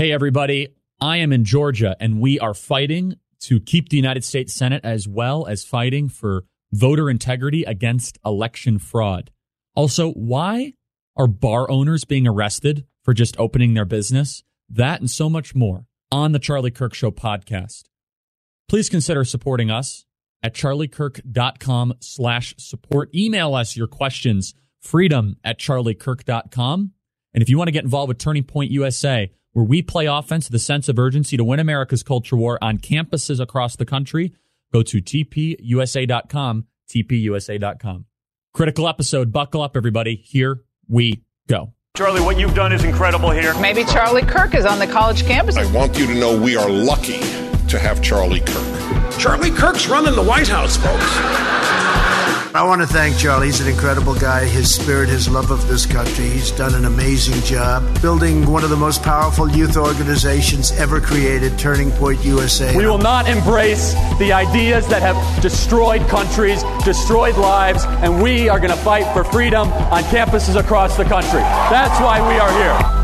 Hey, everybody. I am in Georgia, and we are fighting to keep the United States Senate as well as fighting for voter integrity against election fraud. Also, why are bar owners being arrested for just opening their business? That and so much more on the Charlie Kirk Show podcast. Please consider supporting us at charliekirk.com slash support. Email us your questions, freedom at charliekirk.com. And if you want to get involved with Turning Point USA, where we play offense the sense of urgency to win America's culture war on campuses across the country, go to tpusa.com, tpusa.com. Critical episode. Buckle up, everybody. Here we go. Charlie, what you've done is incredible here. Maybe Charlie Kirk is on the college campus. I want you to know we are lucky to have Charlie Kirk. Charlie Kirk's running the White House, folks. I want to thank Charlie. He's an incredible guy. His spirit, his love of this country. He's done an amazing job building one of the most powerful youth organizations ever created, Turning Point USA. We will not embrace the ideas that have destroyed countries, destroyed lives, and we are going to fight for freedom on campuses across the country. That's why we are here.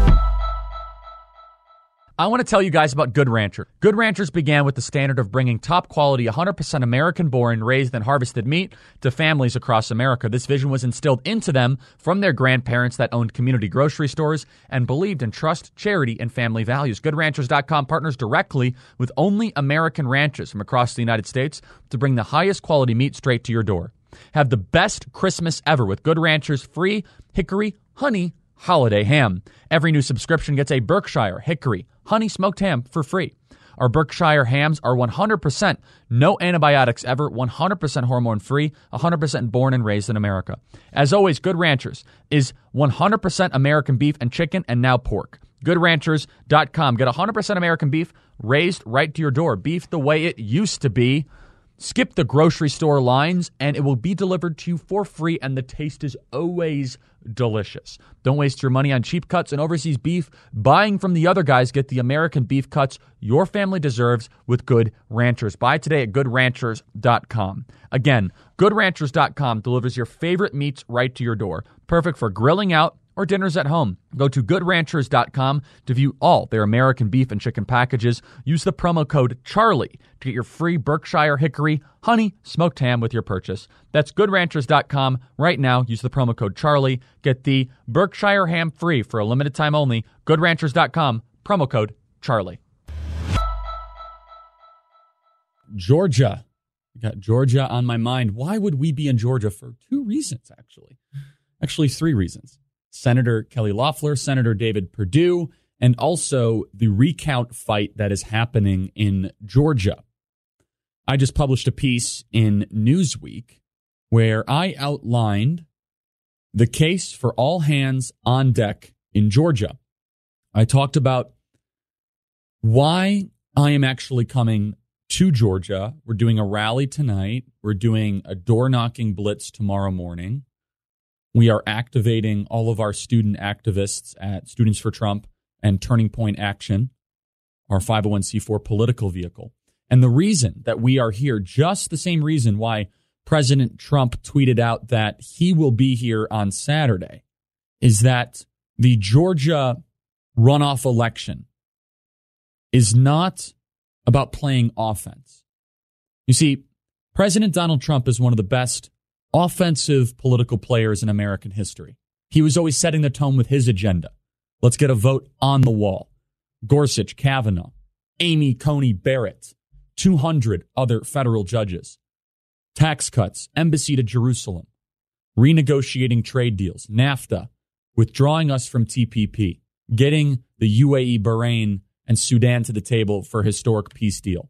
I want to tell you guys about Good Rancher. Good Ranchers began with the standard of bringing top quality, 100% American born, raised, and harvested meat to families across America. This vision was instilled into them from their grandparents that owned community grocery stores and believed in trust, charity, and family values. GoodRanchers.com partners directly with only American ranches from across the United States to bring the highest quality meat straight to your door. Have the best Christmas ever with Good Ranchers free hickory, honey, holiday ham. Every new subscription gets a Berkshire, hickory, honey smoked ham for free. Our Berkshire hams are 100% no antibiotics ever, 100% hormone free, 100% born and raised in America. As always, Good Ranchers is 100% American beef and chicken and now pork. GoodRanchers.com. Get 100% American beef raised right to your door. Beef the way it used to be. Skip the grocery store lines and it will be delivered to you for free, and the taste is always delicious. Don't waste your money on cheap cuts and overseas beef. Buying from the other guys, get the American beef cuts your family deserves with Good Ranchers. Buy today at goodranchers.com. Again, goodranchers.com delivers your favorite meats right to your door. Perfect for grilling out or dinners at home. Go to goodranchers.com to view all their American beef and chicken packages. Use the promo code CHARLIE to get your free Berkshire Hickory Honey Smoked Ham with your purchase. That's goodranchers.com right now. Use the promo code CHARLIE. Get the Berkshire Ham free for a limited time only. Goodranchers.com, promo code CHARLIE. Georgia. I got Georgia on my mind. Why would we be in Georgia? For two reasons, actually. Actually, three reasons. Senator Kelly Loeffler, Senator David Perdue, and also the recount fight that is happening in Georgia. I just published a piece in Newsweek where I outlined the case for all hands on deck in Georgia. I talked about why I am actually coming to Georgia. We're doing a rally tonight. We're doing a door knocking blitz tomorrow morning. We are activating all of our student activists at Students for Trump and Turning Point Action, our 501c4 political vehicle. And the reason that we are here, just the same reason why President Trump tweeted out that he will be here on Saturday, is that the Georgia runoff election is not about playing offense. You see, President Donald Trump is one of the best offensive political players in American history. He was always setting the tone with his agenda. Let's get a vote on the wall. Gorsuch, Kavanaugh, Amy Coney Barrett, 200 other federal judges, tax cuts, embassy to Jerusalem, renegotiating trade deals, NAFTA, withdrawing us from TPP, getting the UAE, Bahrain, and Sudan to the table for historic peace deal.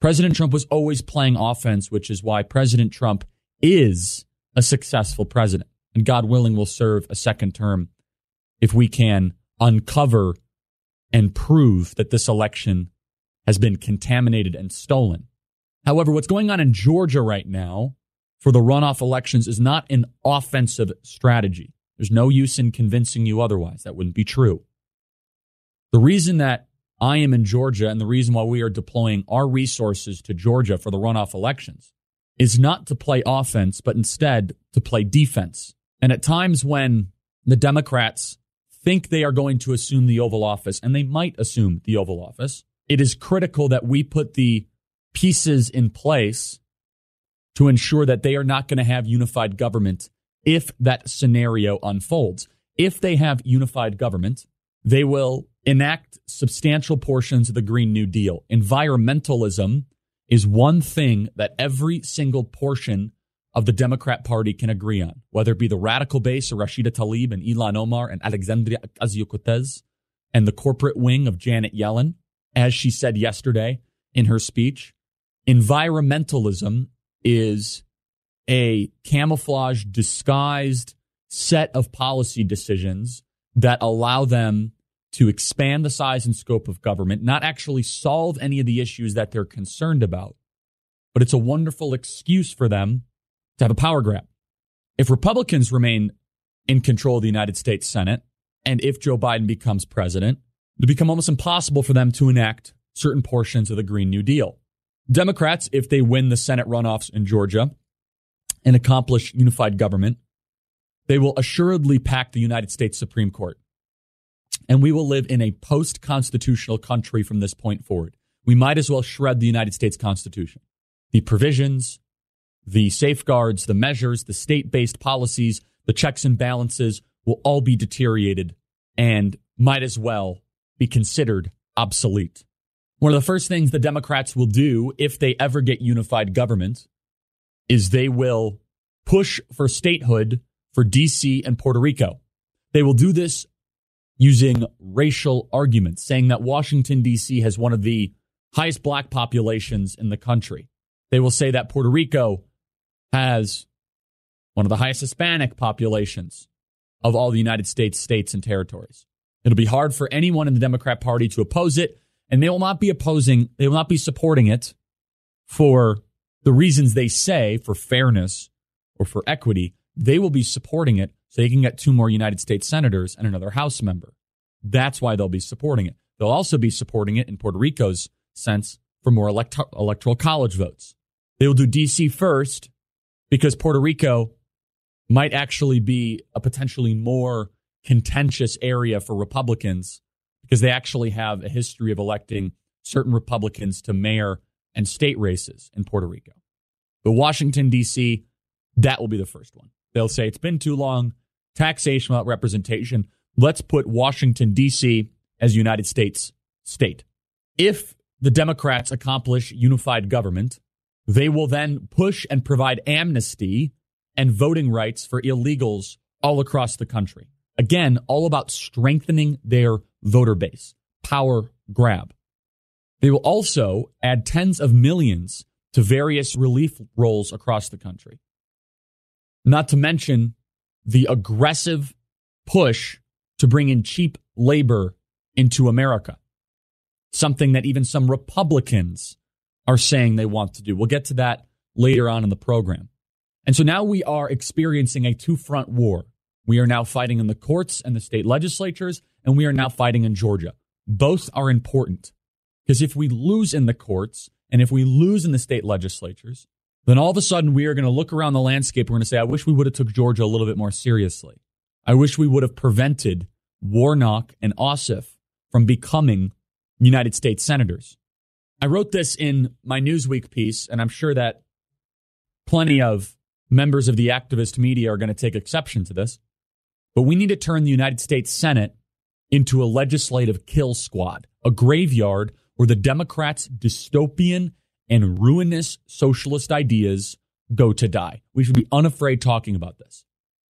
President Trump was always playing offense, which is why President Trump is a successful president. And God willing, will serve a second term if we can uncover and prove that this election has been contaminated and stolen. However, what's going on in Georgia right now for the runoff elections is not an offensive strategy. There's no use in convincing you otherwise. That wouldn't be true. The reason that I am in Georgia and the reason why we are deploying our resources to Georgia for the runoff elections is not to play offense, but instead to play defense. And at times when the Democrats think they are going to assume the Oval Office, and they might assume the Oval Office, it is critical that we put the pieces in place to ensure that they are not going to have unified government if that scenario unfolds. If they have unified government, they will enact substantial portions of the Green New Deal. Environmentalism is one thing that every single portion of the Democrat Party can agree on, whether it be the radical base of Rashida Tlaib and Ilhan Omar and Alexandria Ocasio-Cortez and the corporate wing of Janet Yellen, as she said yesterday in her speech. Environmentalism is a camouflage disguised set of policy decisions that allow them to expand the size and scope of government, not actually solve any of the issues that they're concerned about. But it's a wonderful excuse for them to have a power grab. If Republicans remain in control of the United States Senate, and if Joe Biden becomes president, it'll become almost impossible for them to enact certain portions of the Green New Deal. Democrats, if they win the Senate runoffs in Georgia and accomplish unified government, they will assuredly pack the United States Supreme Court. And we will live in a post constitutional country from this point forward. We might as well shred the United States Constitution. The provisions, the safeguards, the measures, the state based policies, the checks and balances will all be deteriorated and might as well be considered obsolete. One of the first things the Democrats will do if they ever get unified government is they will push for statehood for DC and Puerto Rico. They will do this using racial arguments, saying that Washington, D.C. has one of the highest black populations in the country. They will say that Puerto Rico has one of the highest Hispanic populations of all the United States states and territories. It'll be hard for anyone in the Democrat Party to oppose it, and they will not be opposing, they will not be supporting it for the reasons they say for fairness or for equity. They will be supporting it so they can get two more United States senators and another House member. That's why they'll be supporting it. They'll also be supporting it in Puerto Rico's sense for more elect- electoral college votes. They will do DC first because Puerto Rico might actually be a potentially more contentious area for Republicans because they actually have a history of electing certain Republicans to mayor and state races in Puerto Rico. But Washington, D.C., that will be the first one. They'll say it's been too long, taxation without representation. Let's put Washington, D.C. as United States state. If the Democrats accomplish unified government, they will then push and provide amnesty and voting rights for illegals all across the country. Again, all about strengthening their voter base. Power grab. They will also add tens of millions to various relief rolls across the country. Not to mention the aggressive push to bring in cheap labor into America. Something that even some Republicans are saying they want to do. We'll get to that later on in the program. And so now we are experiencing a two front war. We are now fighting in the courts and the state legislatures, and we are now fighting in Georgia. Both are important because if we lose in the courts and if we lose in the state legislatures, then all of a sudden we are going to look around the landscape. We're going to say, I wish we would have took Georgia a little bit more seriously. I wish we would have prevented Warnock and Ossoff from becoming United States senators. I wrote this in my Newsweek piece, and I'm sure that plenty of members of the activist media are going to take exception to this. But we need to turn the United States Senate into a legislative kill squad, a graveyard where the Democrats' dystopian and ruinous socialist ideas go to die. We should be unafraid talking about this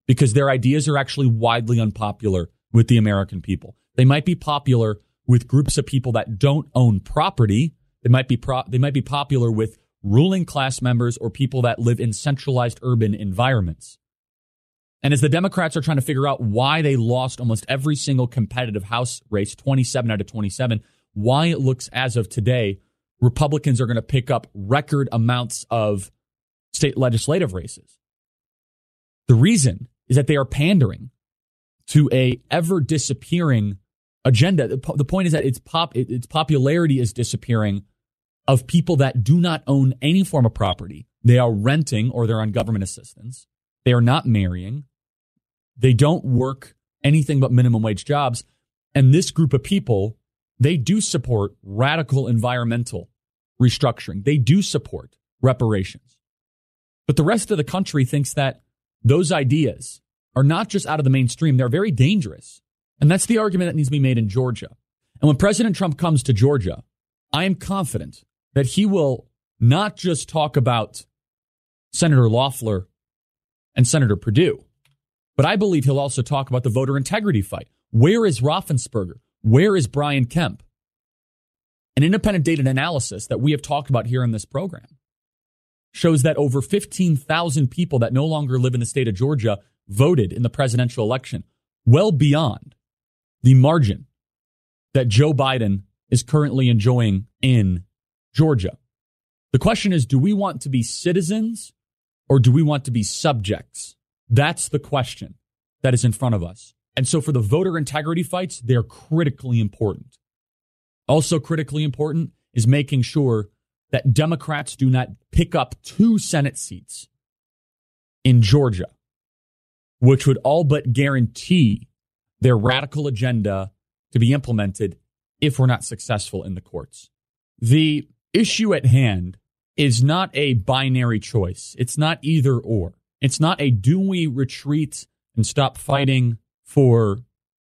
because their ideas are actually widely unpopular with the American people. They might be popular with groups of people that don't own property. They might be pro- they might be popular with ruling class members or people that live in centralized urban environments. And as the Democrats are trying to figure out why they lost almost every single competitive House race, 27 out of 27, why it looks as of today, Republicans are going to pick up record amounts of state legislative races. The reason is that they are pandering to a ever disappearing agenda. The point is that its pop its popularity is disappearing of people that do not own any form of property. They are renting or they're on government assistance. They are not marrying. They don't work anything but minimum wage jobs. And this group of people, they do support radical environmental restructuring. They do support reparations. But the rest of the country thinks that those ideas are not just out of the mainstream, they're very dangerous. And that's the argument that needs to be made in Georgia. And when President Trump comes to Georgia, I am confident that he will not just talk about Senator Loeffler and Senator Perdue, but I believe he'll also talk about the voter integrity fight. Where is Raffensperger? Where is Brian Kemp? An independent data analysis that we have talked about here in this program shows that over 15,000 people that no longer live in the state of Georgia voted in the presidential election, well beyond the margin that Joe Biden is currently enjoying in Georgia. The question is do we want to be citizens or do we want to be subjects? That's the question that is in front of us. And so for the voter integrity fights, they're critically important. Also, critically important is making sure that Democrats do not pick up two Senate seats in Georgia, which would all but guarantee their radical agenda to be implemented if we're not successful in the courts. The issue at hand is not a binary choice. It's not either or. It's not a do we retreat and stop fighting for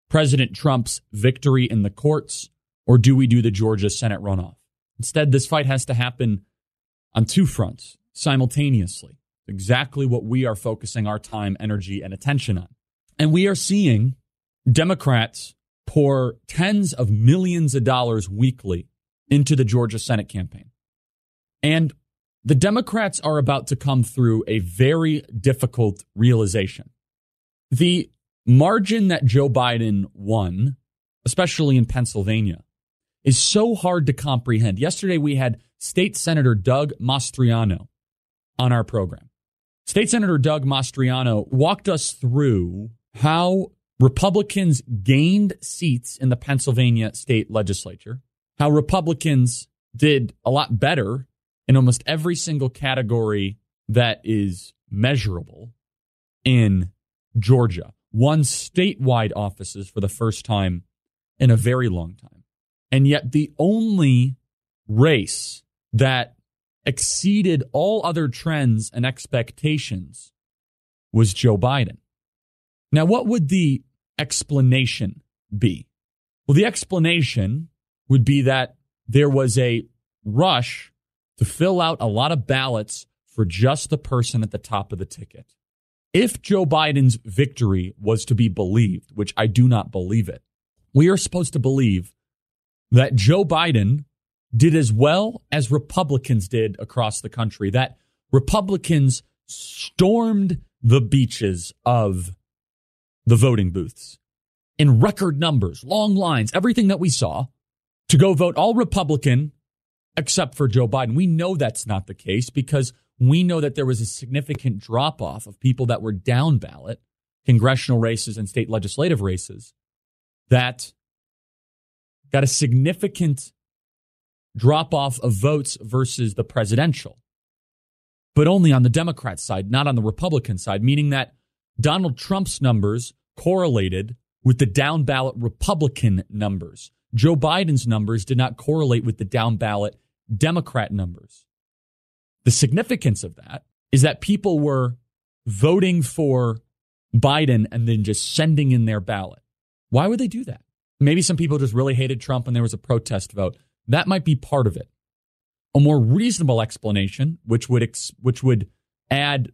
President Trump's victory in the courts or do we do the Georgia Senate runoff? Instead, this fight has to happen on two fronts simultaneously. Exactly what we are focusing our time, energy, and attention on. And we are seeing Democrats pour tens of millions of dollars weekly into the Georgia Senate campaign. And the Democrats are about to come through a very difficult realization. The margin that Joe Biden won, especially in Pennsylvania, is so hard to comprehend. Yesterday, we had State Senator Doug Mastriano on our program. State Senator Doug Mastriano walked us through how Republicans gained seats in the Pennsylvania state legislature, how Republicans did a lot better in almost every single category that is measurable in Georgia, won statewide offices for the first time in a very long time. And yet, the only race that exceeded all other trends and expectations was Joe Biden. Now, what would the explanation be? Well, the explanation would be that there was a rush to fill out a lot of ballots for just the person at the top of the ticket. If Joe Biden's victory was to be believed, which I do not believe it, we are supposed to believe that Joe Biden did as well as Republicans did across the country, that Republicans stormed the beaches of the voting booths in record numbers, long lines, everything that we saw to go vote all Republican except for Joe Biden. We know that's not the case because we know that there was a significant drop off of people that were down ballot, congressional races and state legislative races, that got a significant drop off of votes versus the presidential, but only on the Democrat side, not on the Republican side, meaning that Donald Trump's numbers correlated with the down ballot Republican numbers. Joe Biden's numbers did not correlate with the down ballot Democrat numbers. The significance of that is that people were voting for Biden and then just sending in their ballot. Why would they do that? Maybe some people just really hated Trump and there was a protest vote. That might be part of it. A more reasonable explanation, which would ex- which would add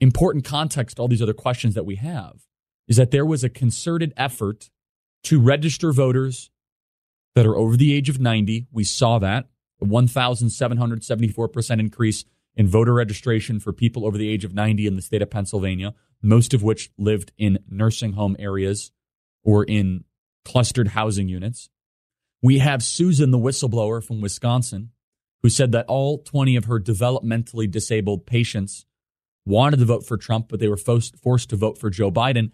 important context to all these other questions that we have, is that there was a concerted effort to register voters that are over the age of 90. We saw that a 1,774% increase in voter registration for people over the age of 90 in the state of Pennsylvania, most of which lived in nursing home areas or in clustered housing units. We have Susan, the whistleblower from Wisconsin, who said that all 20 of her developmentally disabled patients wanted to vote for Trump, but they were forced to vote for Joe Biden.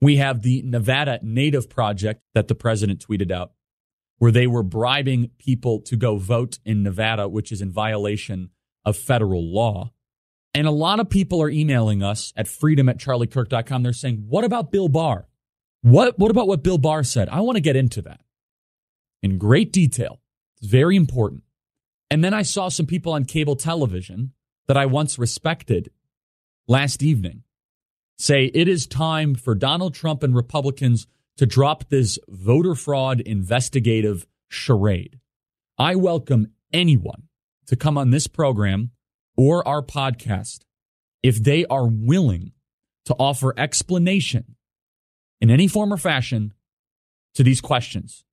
We have the Nevada Native Project that the president tweeted out, where they were bribing people to go vote in Nevada, which is in violation of federal law. And a lot of people are emailing us at freedom at charliekirk.com. They're saying, what about Bill Barr? What, what about what Bill Barr said? I want to get into that in great detail. It's very important. And then I saw some people on cable television that I once respected last evening say it is time for Donald Trump and Republicans to drop this voter fraud investigative charade. I welcome anyone to come on this program or our podcast if they are willing to offer explanation in any form or fashion to these questions.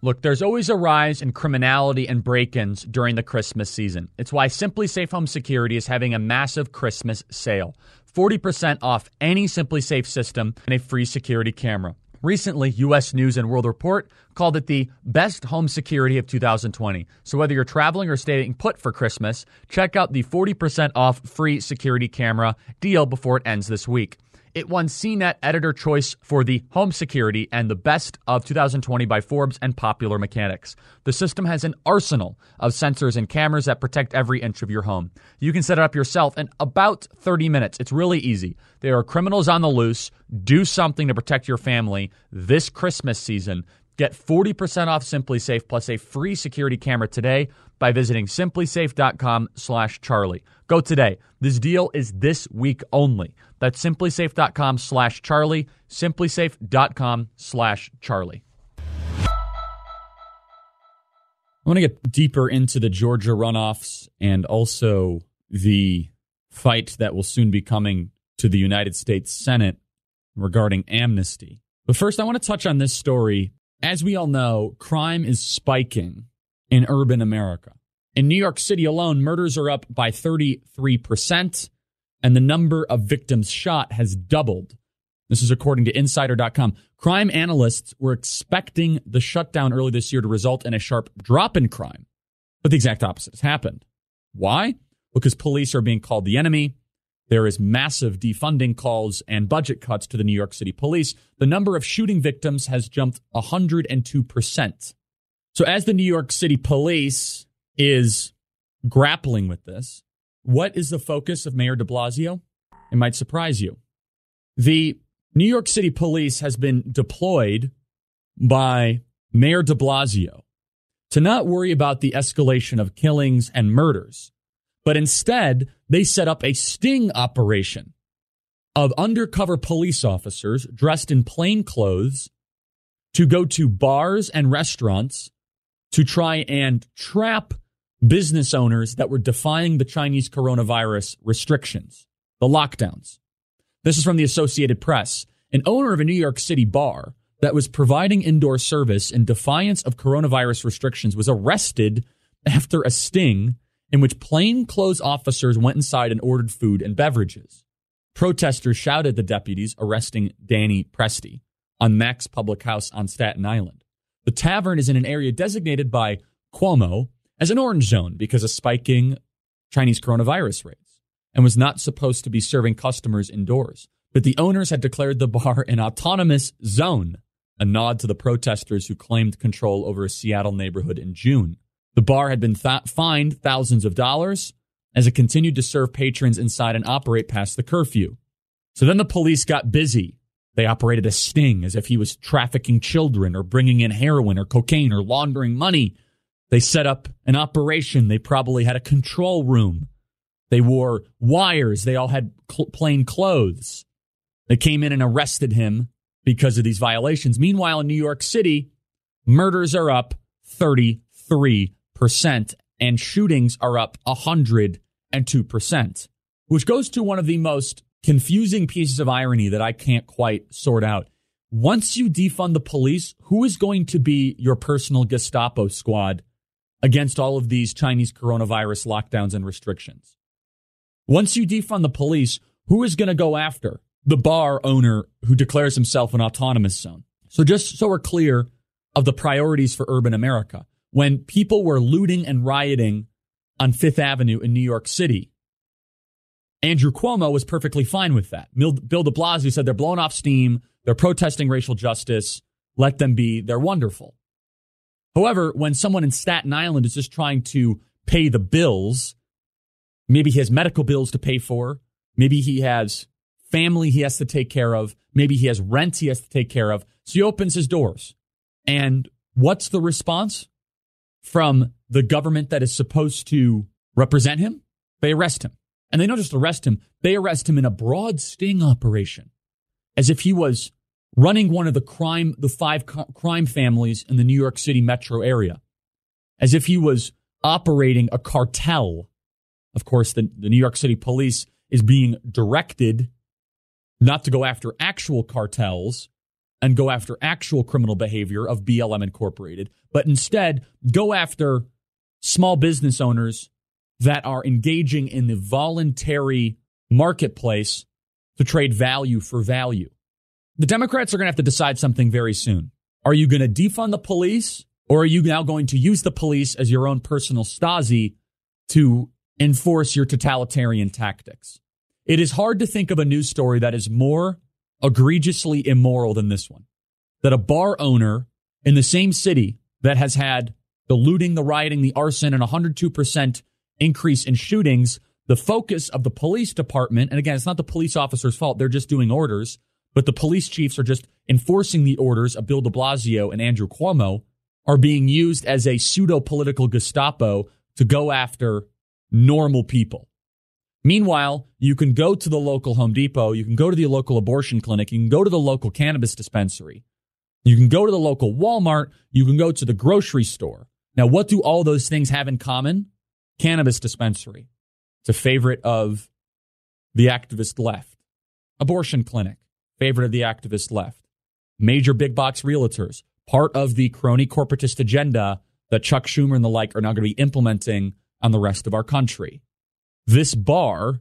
Look, there's always a rise in criminality and break ins during the Christmas season. It's why SimpliSafe Home Security is having a massive Christmas sale 40% off any SimpliSafe system and a free security camera. Recently, US News and World Report called it the best home security of 2020. So whether you're traveling or staying put for Christmas, check out the 40% off free security camera deal before it ends this week. It won CNET Editor Choice for the home security and the best of 2020 by Forbes and Popular Mechanics. The system has an arsenal of sensors and cameras that protect every inch of your home. You can set it up yourself in about 30 minutes. It's really easy. There are criminals on the loose. Do something to protect your family this Christmas season. Get 40% off SimpliSafe plus a free security camera today by visiting simplisafe.com/charlie. Go today. This deal is this week only. That's simplisafe.com slash Charlie, simplisafe.com slash Charlie. I want to get deeper into the Georgia runoffs and also the fight that will soon be coming to the United States Senate regarding amnesty. But first, I want to touch on this story. As we all know, crime is spiking in urban America. In New York City alone, murders are up by 33% and the number of victims shot has doubled. This is according to insider.com. Crime analysts were expecting the shutdown early this year to result in a sharp drop in crime, but the exact opposite has happened. Why? Because police are being called the enemy. There is massive defunding calls and budget cuts to the New York City police. The number of shooting victims has jumped 102%. So as the New York City police is grappling with this, what is the focus of Mayor de Blasio? It might surprise you. The New York City police has been deployed by Mayor de Blasio to not worry about the escalation of killings and murders, but instead they set up a sting operation of undercover police officers dressed in plain clothes to go to bars and restaurants to try and trap business owners that were defying the Chinese coronavirus restrictions, the lockdowns. This is from the Associated Press. An owner of a New York City bar that was providing indoor service in defiance of coronavirus restrictions was arrested after a sting in which plainclothes officers went inside and ordered food and beverages. Protesters shouted the deputies arresting Danny Presti on Mac's Public House on Staten Island. The tavern is in an area designated by Cuomo as an orange zone because of spiking Chinese coronavirus rates and was not supposed to be serving customers indoors. But the owners had declared the bar an autonomous zone, a nod to the protesters who claimed control over a Seattle neighborhood in June. The bar had been th- fined thousands of dollars as it continued to serve patrons inside and operate past the curfew. So then the police got busy. They operated a sting as if he was trafficking children or bringing in heroin or cocaine or laundering money they set up an operation. They probably had a control room. They wore wires. They all had cl- plain clothes. They came in and arrested him because of these violations. Meanwhile, in New York City, murders are up 33% and shootings are up 102%, which goes to one of the most confusing pieces of irony that I can't quite sort out. Once you defund the police, who is going to be your personal Gestapo squad against all of these Chinese coronavirus lockdowns and restrictions. Once you defund the police, who is going to go after the bar owner who declares himself an autonomous zone? So just so we're clear of the priorities for urban America, when people were looting and rioting on Fifth Avenue in New York City, Andrew Cuomo was perfectly fine with that. Bill de Blasio said they're blowing off steam. They're protesting racial justice. Let them be. They're wonderful. However, when someone in Staten Island is just trying to pay the bills, maybe he has medical bills to pay for, maybe he has family he has to take care of. Maybe he has rent he has to take care of. So he opens his doors. And what's the response from the government that is supposed to represent him? They arrest him. And they don't just arrest him, they arrest him in a broad sting operation as if he was running one of the crime, the five crime families in the New York City metro area, as if he was operating a cartel. Of course, the, the New York City police is being directed not to go after actual cartels and go after actual criminal behavior of BLM Incorporated, but instead go after small business owners that are engaging in the voluntary marketplace to trade value for value. The Democrats are going to have to decide something very soon. Are you going to defund the police or are you now going to use the police as your own personal Stasi to enforce your totalitarian tactics? It is hard to think of a news story that is more egregiously immoral than this one. That a bar owner in the same city that has had the looting, the rioting, the arson, and 102% increase in shootings, the focus of the police department, and again, it's not the police officer's fault, they're just doing orders, but the police chiefs are just enforcing the orders of Bill de Blasio and Andrew Cuomo, are being used as a pseudo political Gestapo to go after normal people. Meanwhile, you can go to the local Home Depot, you can go to the local abortion clinic, you can go to the local cannabis dispensary, you can go to the local Walmart, you can go to the grocery store. Now, what do all those things have in common? Cannabis dispensary. It's a favorite of the activist left. Abortion clinic, favorite of the activist left. Major big box realtors, part of the crony corporatist agenda that Chuck Schumer and the like are now going to be implementing on the rest of our country. This bar,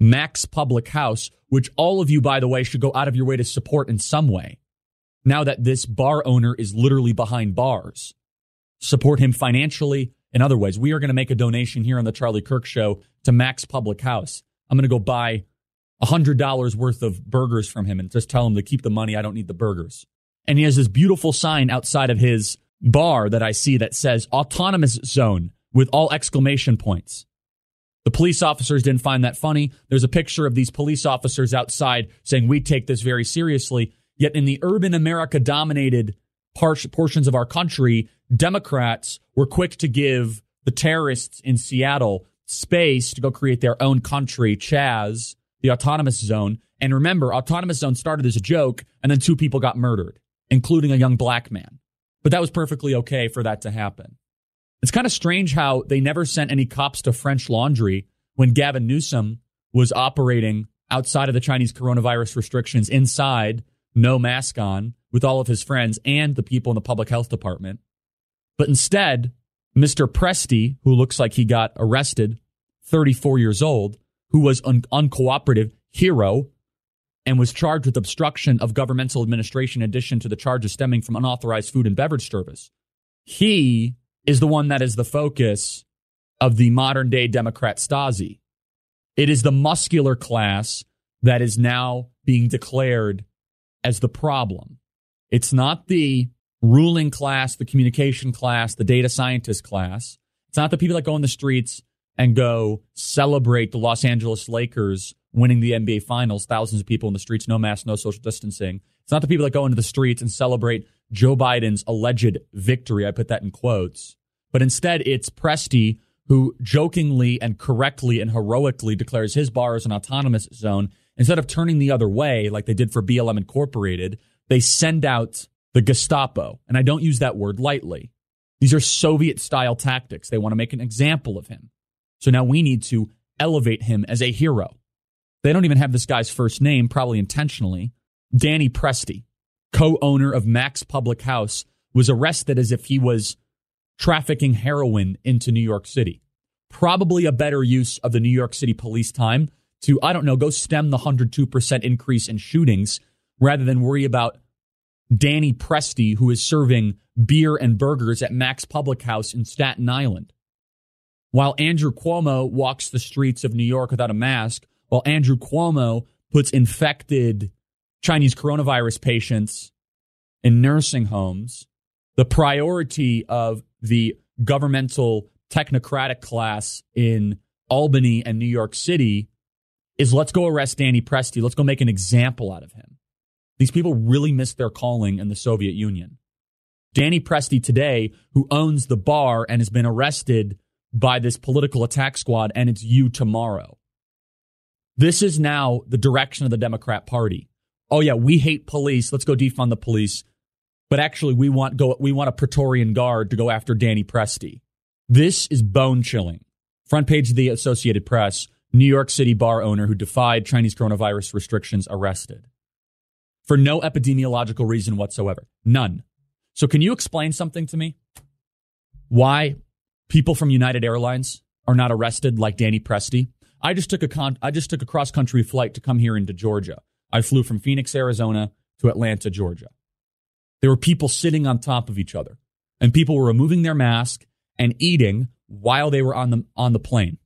Mac's Public House, which all of you, by the way, should go out of your way to support in some way. Now that this bar owner is literally behind bars, support him financially, in other ways. We are going to make a donation here on the Charlie Kirk Show to Mac's Public House. I'm going to go buy $100 worth of burgers from him and just tell him to keep the money. I don't need the burgers. And he has this beautiful sign outside of his bar that I see that says autonomous zone with all exclamation points. The police officers didn't find that funny. There's a picture of these police officers outside saying, We take this very seriously. Yet in the urban America dominated portions of our country, Democrats were quick to give the terrorists in Seattle space to go create their own country, Chaz, the autonomous zone. And remember, autonomous zone started as a joke, and then two people got murdered, including a young black man. But that was perfectly okay for that to happen. It's kind of strange how they never sent any cops to French Laundry when Gavin Newsom was operating outside of the Chinese coronavirus restrictions inside, no mask on, with all of his friends and the people in the public health department. But instead, Mr. Presti, who looks like he got arrested, 34 years old, who was an uncooperative hero and was charged with obstruction of governmental administration in addition to the charges stemming from unauthorized food and beverage service. He is the one that is the focus of the modern day Democrat Stasi. It is the muscular class that is now being declared as the problem. It's not the ruling class, the communication class, the data scientist class. It's not the people that go in the streets and go celebrate the Los Angeles Lakers winning the NBA finals, thousands of people in the streets, no masks, no social distancing. It's not the people that go into the streets and celebrate Joe Biden's alleged victory. I put that in quotes. But instead, it's Presti who jokingly and correctly and heroically declares his bar as an autonomous zone. Instead of turning the other way, like they did for BLM Incorporated, they send out the Gestapo. And I don't use that word lightly. These are Soviet style tactics. They want to make an example of him. So now we need to elevate him as a hero. They don't even have this guy's first name, probably intentionally. Danny Presti, co owner of Mac's Public House, was arrested as if he was trafficking heroin into New York City. Probably a better use of the New York City police time to, I don't know, go stem the 102% increase in shootings rather than worry about Danny Presti, who is serving beer and burgers at Mac's Public House in Staten Island. While Andrew Cuomo walks the streets of New York without a mask, while Andrew Cuomo puts infected Chinese coronavirus patients in nursing homes, the priority of the governmental technocratic class in Albany and New York City is let's go arrest Danny Presti. Let's go make an example out of him. These people really missed their calling in the Soviet Union. Danny Presti today, who owns the bar and has been arrested by this political attack squad, and it's you tomorrow. This is now the direction of the Democrat Party. Oh yeah, we hate police. Let's go defund the police. But actually, we want go we want a Praetorian Guard to go after Danny Presti. This is bone chilling. Front page of the Associated Press: New York City bar owner who defied Chinese coronavirus restrictions arrested for no epidemiological reason whatsoever. None. So, can you explain something to me? Why people from United Airlines are not arrested like Danny Presti? I just took a con- I just took a cross country flight to come here into Georgia. I flew from Phoenix, Arizona to Atlanta, Georgia. There were people sitting on top of each other, and people were removing their mask and eating while they were on the on the plane.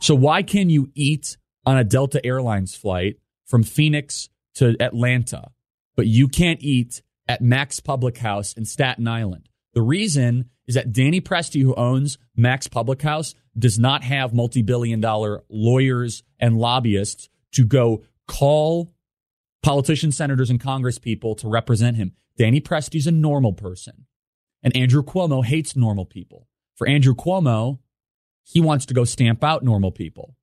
So why can you eat on a Delta Airlines flight from Phoenix to Atlanta, but you can't eat at Mac's Public House in Staten Island? The reason is that Danny Presti, who owns Mac's Public House, does not have multi billion dollar lawyers and lobbyists to go call politicians, senators, and Congress people to represent him. Danny Presti's a normal person. And Andrew Cuomo hates normal people. For Andrew Cuomo, he wants to go stamp out normal people.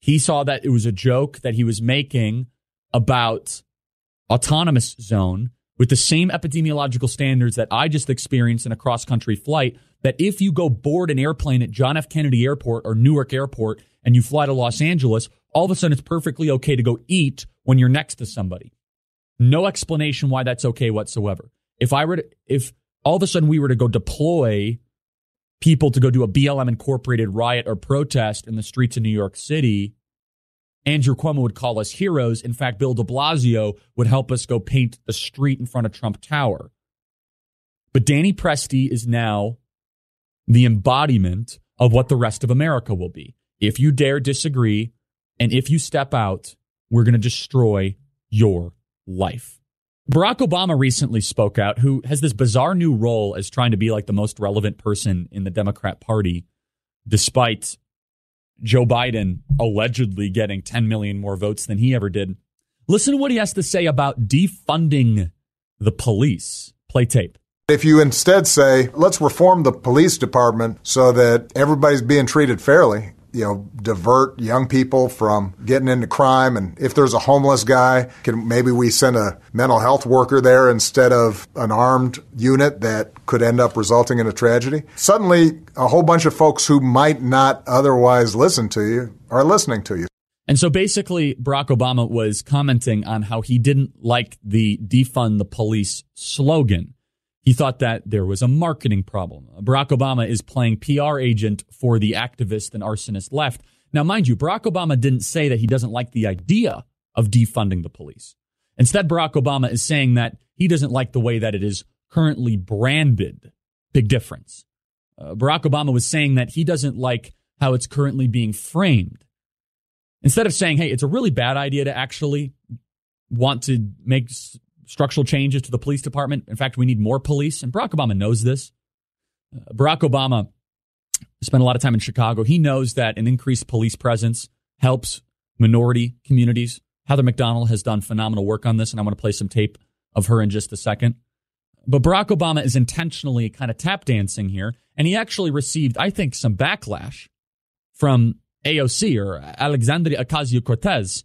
He saw that it was a joke that he was making about autonomous zone with the same epidemiological standards that I just experienced in a cross country flight. That if you go board an airplane at John F. Kennedy Airport or Newark Airport and you fly to Los Angeles, all of a sudden it's perfectly okay to go eat when you're next to somebody. No explanation why that's okay whatsoever. If I were to, if all of a sudden we were to go deploy people to go do a BLM incorporated riot or protest in the streets of New York City, Andrew Cuomo would call us heroes. In fact, Bill de Blasio would help us go paint the street in front of Trump Tower. But Danny Presti is now the embodiment of what the rest of America will be. If you dare disagree and if you step out, we're going to destroy your life. Barack Obama recently spoke out, who has this bizarre new role as trying to be like the most relevant person in the Democrat Party, despite Joe Biden allegedly getting 10 million more votes than he ever did. Listen to what he has to say about defunding the police. Play tape. If you instead say, let's reform the police department so that everybody's being treated fairly, you know, divert young people from getting into crime. And if there's a homeless guy, can maybe we send a mental health worker there instead of an armed unit that could end up resulting in a tragedy. Suddenly, a whole bunch of folks who might not otherwise listen to you are listening to you. And so basically, Barack Obama was commenting on how he didn't like the defund the police slogan. He thought that there was a marketing problem. Barack Obama is playing PR agent for the activist and arsonist left. Now, mind you, Barack Obama didn't say that he doesn't like the idea of defunding the police. Instead, Barack Obama is saying that he doesn't like the way that it is currently branded. Big difference. Uh, Barack Obama was saying that he doesn't like how it's currently being framed. Instead of saying, hey, it's a really bad idea to actually want to make structural changes to the police department. In fact, we need more police. And Barack Obama knows this. Uh, Barack Obama spent a lot of time in Chicago. He knows that an increased police presence helps minority communities. Heather Mac Donald has done phenomenal work on this, and I want to play some tape of her in just a second. But Barack Obama is intentionally kind of tap dancing here, and he actually received, I think, some backlash from AOC or Alexandria Ocasio Cortez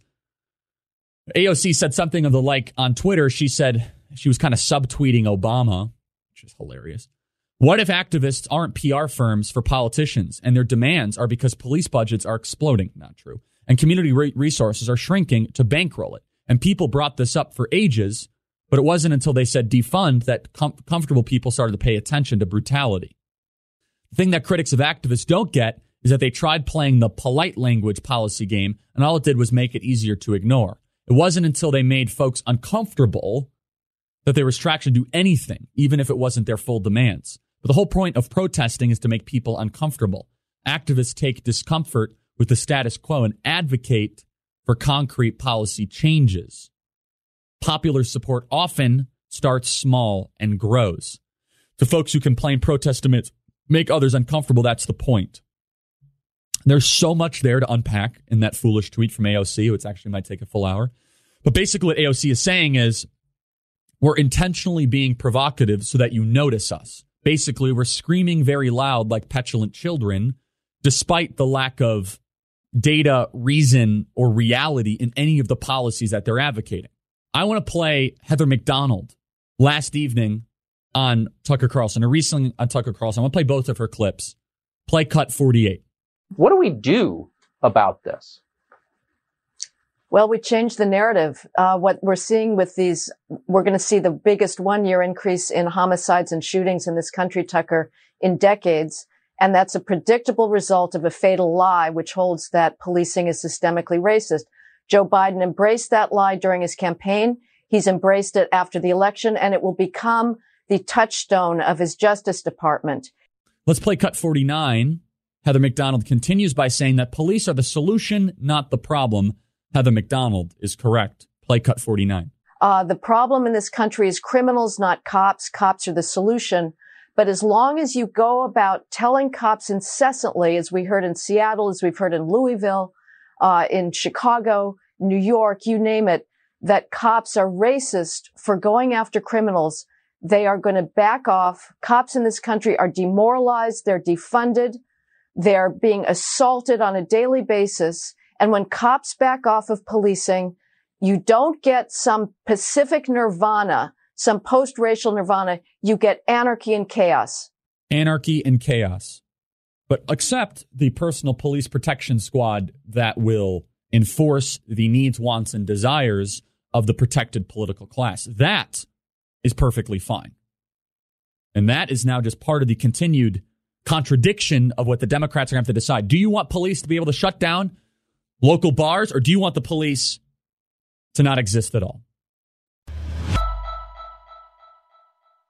AOC said something of the like on Twitter. She said she was kind of subtweeting Obama, which is hilarious. What if activists aren't PR firms for politicians and their demands are because police budgets are exploding? Not true. And community re- resources are shrinking to bankroll it. And people brought this up for ages, but it wasn't until they said defund that com- comfortable people started to pay attention to brutality. The thing that critics of activists don't get is that they tried playing the polite language policy game, and all it did was make it easier to ignore. It wasn't until they made folks uncomfortable that there was traction to do anything, even if it wasn't their full demands. But the whole point of protesting is to make people uncomfortable. Activists take discomfort with the status quo and advocate for concrete policy changes. Popular support often starts small and grows. To folks who complain protest demands make others uncomfortable, that's the point. There's so much there to unpack in that foolish tweet from AOC, which actually might take a full hour. But basically, what AOC is saying is we're intentionally being provocative so that you notice us. Basically, we're screaming very loud like petulant children, despite the lack of data, reason, or reality in any of the policies that they're advocating. I want to play Heather Mac Donald last evening on Tucker Carlson, or recently on Tucker Carlson. I want to play both of her clips. Play cut 48. What do we do about this? Well, we changed the narrative. Uh, what we're seeing with these, we're going to see the biggest one year increase in homicides and shootings in this country, Tucker, in decades. And that's a predictable result of a fatal lie, which holds that policing is systemically racist. Joe Biden embraced that lie during his campaign. He's embraced it after the election, and it will become the touchstone of his Justice Department. Let's play cut 49. Heather Mac Donald continues by saying that police are the solution, not the problem. Heather Mac Donald is correct. Play cut 49. Uh, the problem in this country is criminals, not cops. Cops are the solution. But as long as you go about telling cops incessantly, as we heard in Seattle, as we've heard in Louisville, uh, in Chicago, New York, you name it, that cops are racist for going after criminals, they are going to back off. Cops in this country are demoralized. They're defunded. They're being assaulted on a daily basis. And when cops back off of policing, you don't get some Pacific nirvana, some post-racial nirvana. You get anarchy and chaos. Anarchy and chaos. But accept the personal police protection squad that will enforce the needs, wants, and desires of the protected political class. That is perfectly fine. And that is now just part of the continued contradiction of what the Democrats are going to have to decide. Do you want police to be able to shut down local bars, or do you want the police to not exist at all?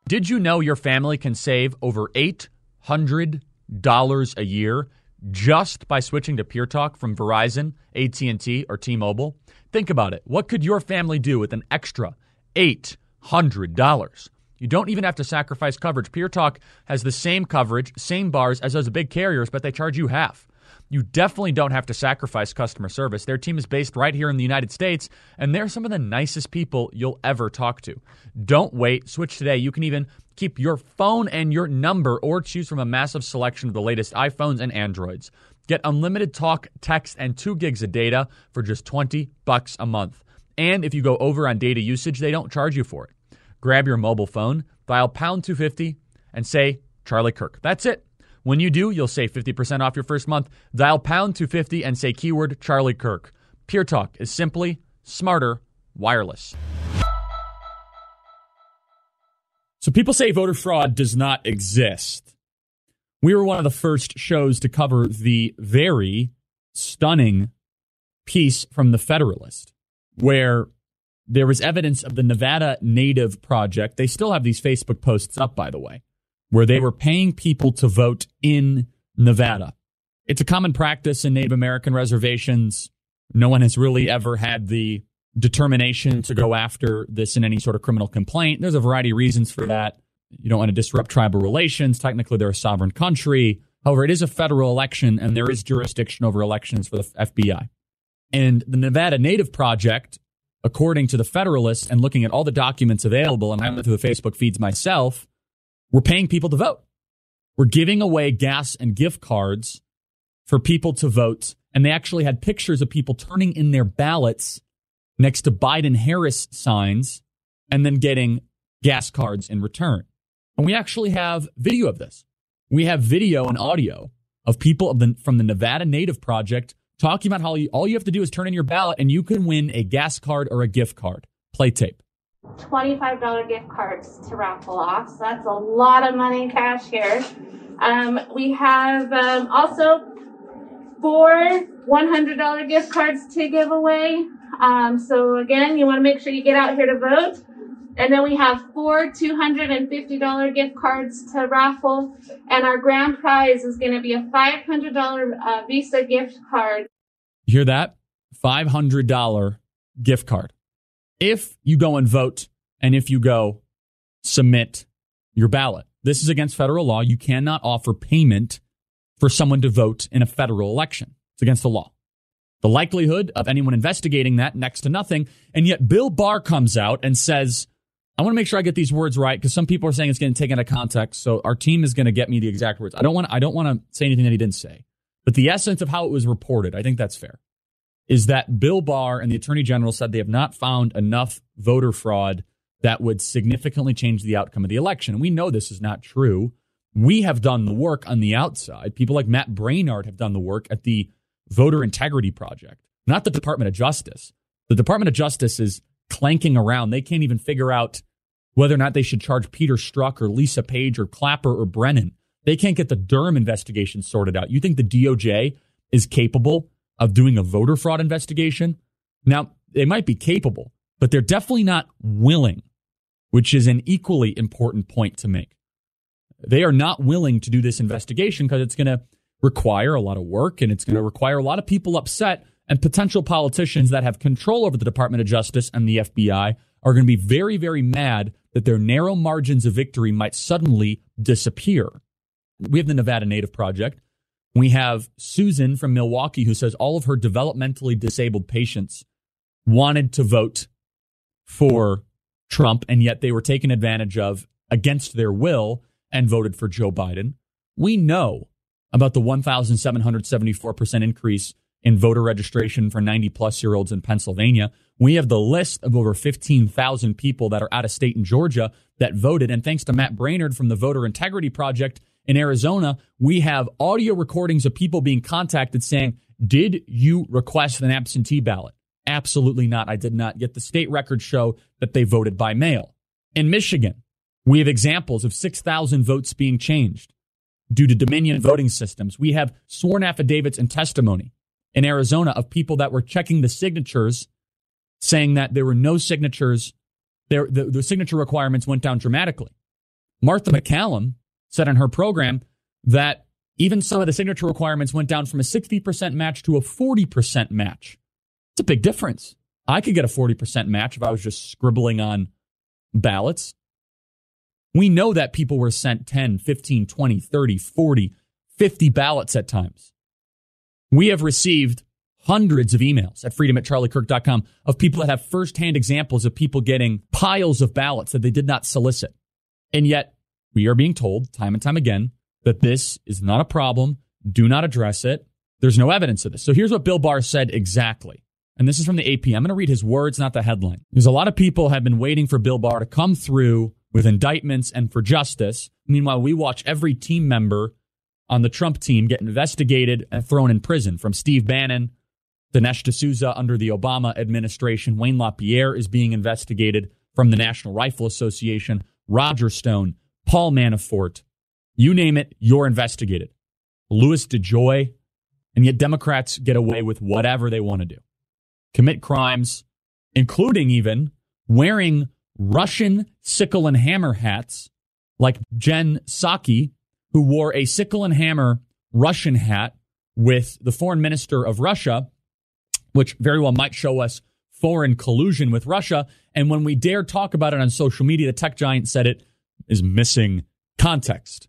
Did you know your family can save over $800 a year just by switching to Pure Talk from Verizon, AT&T, or T-Mobile? Think about it. What could your family do with an extra $800? You don't even have to sacrifice coverage. Pure Talk has the same coverage, same bars as those big carriers, but they charge you half. You definitely don't have to sacrifice customer service. Their team is based right here in the United States, and they're some of the nicest people you'll ever talk to. Don't wait. Switch today. You can even keep your phone and your number or choose from a massive selection of the latest iPhones and Androids. Get unlimited talk, text, and 2 gigs of data for just 20 bucks a month. And if you go over on data usage, they don't charge you for it. Grab your mobile phone, dial pound 250, and say Charlie Kirk. That's it. When you do, you'll save 50% off your first month. Dial pound 250 and say keyword Charlie Kirk. Pure Talk is simply smarter wireless. So people say voter fraud does not exist. We were one of the first shows to cover the very stunning piece from the Federalist where there was evidence of the Nevada Native Project. They still have these Facebook posts up, by the way, where they were paying people to vote in Nevada. It's a common practice in Native American reservations. No one has really ever had the determination to go after this in any sort of criminal complaint. There's a variety of reasons for that. You don't want to disrupt tribal relations. Technically, they're a sovereign country. However, it is a federal election and there is jurisdiction over elections for the FBI. And the Nevada Native Project, according to the Federalist and looking at all the documents available, and I went through the Facebook feeds myself, we're paying people to vote. We're giving away gas and gift cards for people to vote. And they actually had pictures of people turning in their ballots next to Biden Harris signs and then getting gas cards in return. And we actually have video of this. We have video and audio of people of the, from the Nevada Native Project talking about how you, all you have to do is turn in your ballot and you can win a gas card or a gift card. Play tape. $25 gift cards to raffle off. So that's a lot of money cash here. Um, we have um, also four $100 gift cards to give away. Um, so again, you want to make sure you get out here to vote. And then we have four $250 gift cards to raffle. And our grand prize is going to be a $500 uh, Visa gift card. You hear that? $500 gift card. If you go and vote and if you go submit your ballot, this is against federal law. You cannot offer payment for someone to vote in a federal election. It's against the law. The likelihood of anyone investigating that next to nothing. And yet Bill Barr comes out and says, I want to make sure I get these words right because some people are saying it's getting taken out of context. So our team is going to get me the exact words. I don't want I don't want to say anything that he didn't say. But the essence of how it was reported, I think that's fair, is that Bill Barr and the Attorney General said they have not found enough voter fraud that would significantly change the outcome of the election. And we know this is not true. We have done the work on the outside. People like Matt Braynard have done the work at the Voter Integrity Project, not the Department of Justice. The Department of Justice is clanking around. They can't even figure out whether or not they should charge Peter Strzok or Lisa Page or Clapper or Brennan. They can't get the Durham investigation sorted out. You think the DOJ is capable of doing a voter fraud investigation? Now, they might be capable, but they're definitely not willing, which is an equally important point to make. They are not willing to do this investigation because it's going to require a lot of work and it's going to require a lot of people upset and potential politicians that have control over the Department of Justice and the FBI are going to be very, very mad that their narrow margins of victory might suddenly disappear. We have the Nevada Native Project. We have Susan from Milwaukee who says all of her developmentally disabled patients wanted to vote for Trump, and yet they were taken advantage of against their will and voted for Joe Biden. We know about the 1,774% increase in voter registration for 90 plus year olds in Pennsylvania. We have the list of over 15,000 people that are out of state in Georgia that voted. And thanks to Matt Braynard from the Voter Integrity Project in Arizona, we have audio recordings of people being contacted saying, Did you request an absentee ballot? Absolutely not. I did not. Yet the state records show that they voted by mail. In Michigan, we have examples of 6,000 votes being changed due to Dominion voting systems. We have sworn affidavits and testimony in Arizona of people that were checking the signatures, saying that there were no signatures. There, the, the signature requirements went down dramatically. Martha MacCallum said on her program that even some of the signature requirements went down from a 60% match to a 40% match. It's a big difference. I could get a 40% match if I was just scribbling on ballots. We know that people were sent 10, 15, 20, 30, 40, 50 ballots at times. We have received hundreds of emails at freedom at charliekirk.com of people that have firsthand examples of people getting piles of ballots that they did not solicit. And yet we are being told time and time again that this is not a problem. Do not address it. There's no evidence of this. So here's what Bill Barr said exactly. And this is from the AP. I'm going to read his words, not the headline. Because a lot of people have been waiting for Bill Barr to come through with indictments and for justice. Meanwhile, we watch every team member on the Trump team get investigated and thrown in prison from Steve Bannon, Dinesh D'Souza under the Obama administration. Wayne LaPierre is being investigated from the National Rifle Association. Roger Stone, Paul Manafort, you name it, you're investigated. Louis DeJoy, and yet Democrats get away with whatever they want to do. Commit crimes, including even wearing Russian sickle and hammer hats like Jen Psaki, who wore a sickle and hammer Russian hat with the foreign minister of Russia, which very well might show us foreign collusion with Russia. And when we dare talk about it on social media, the tech giant said it is missing context.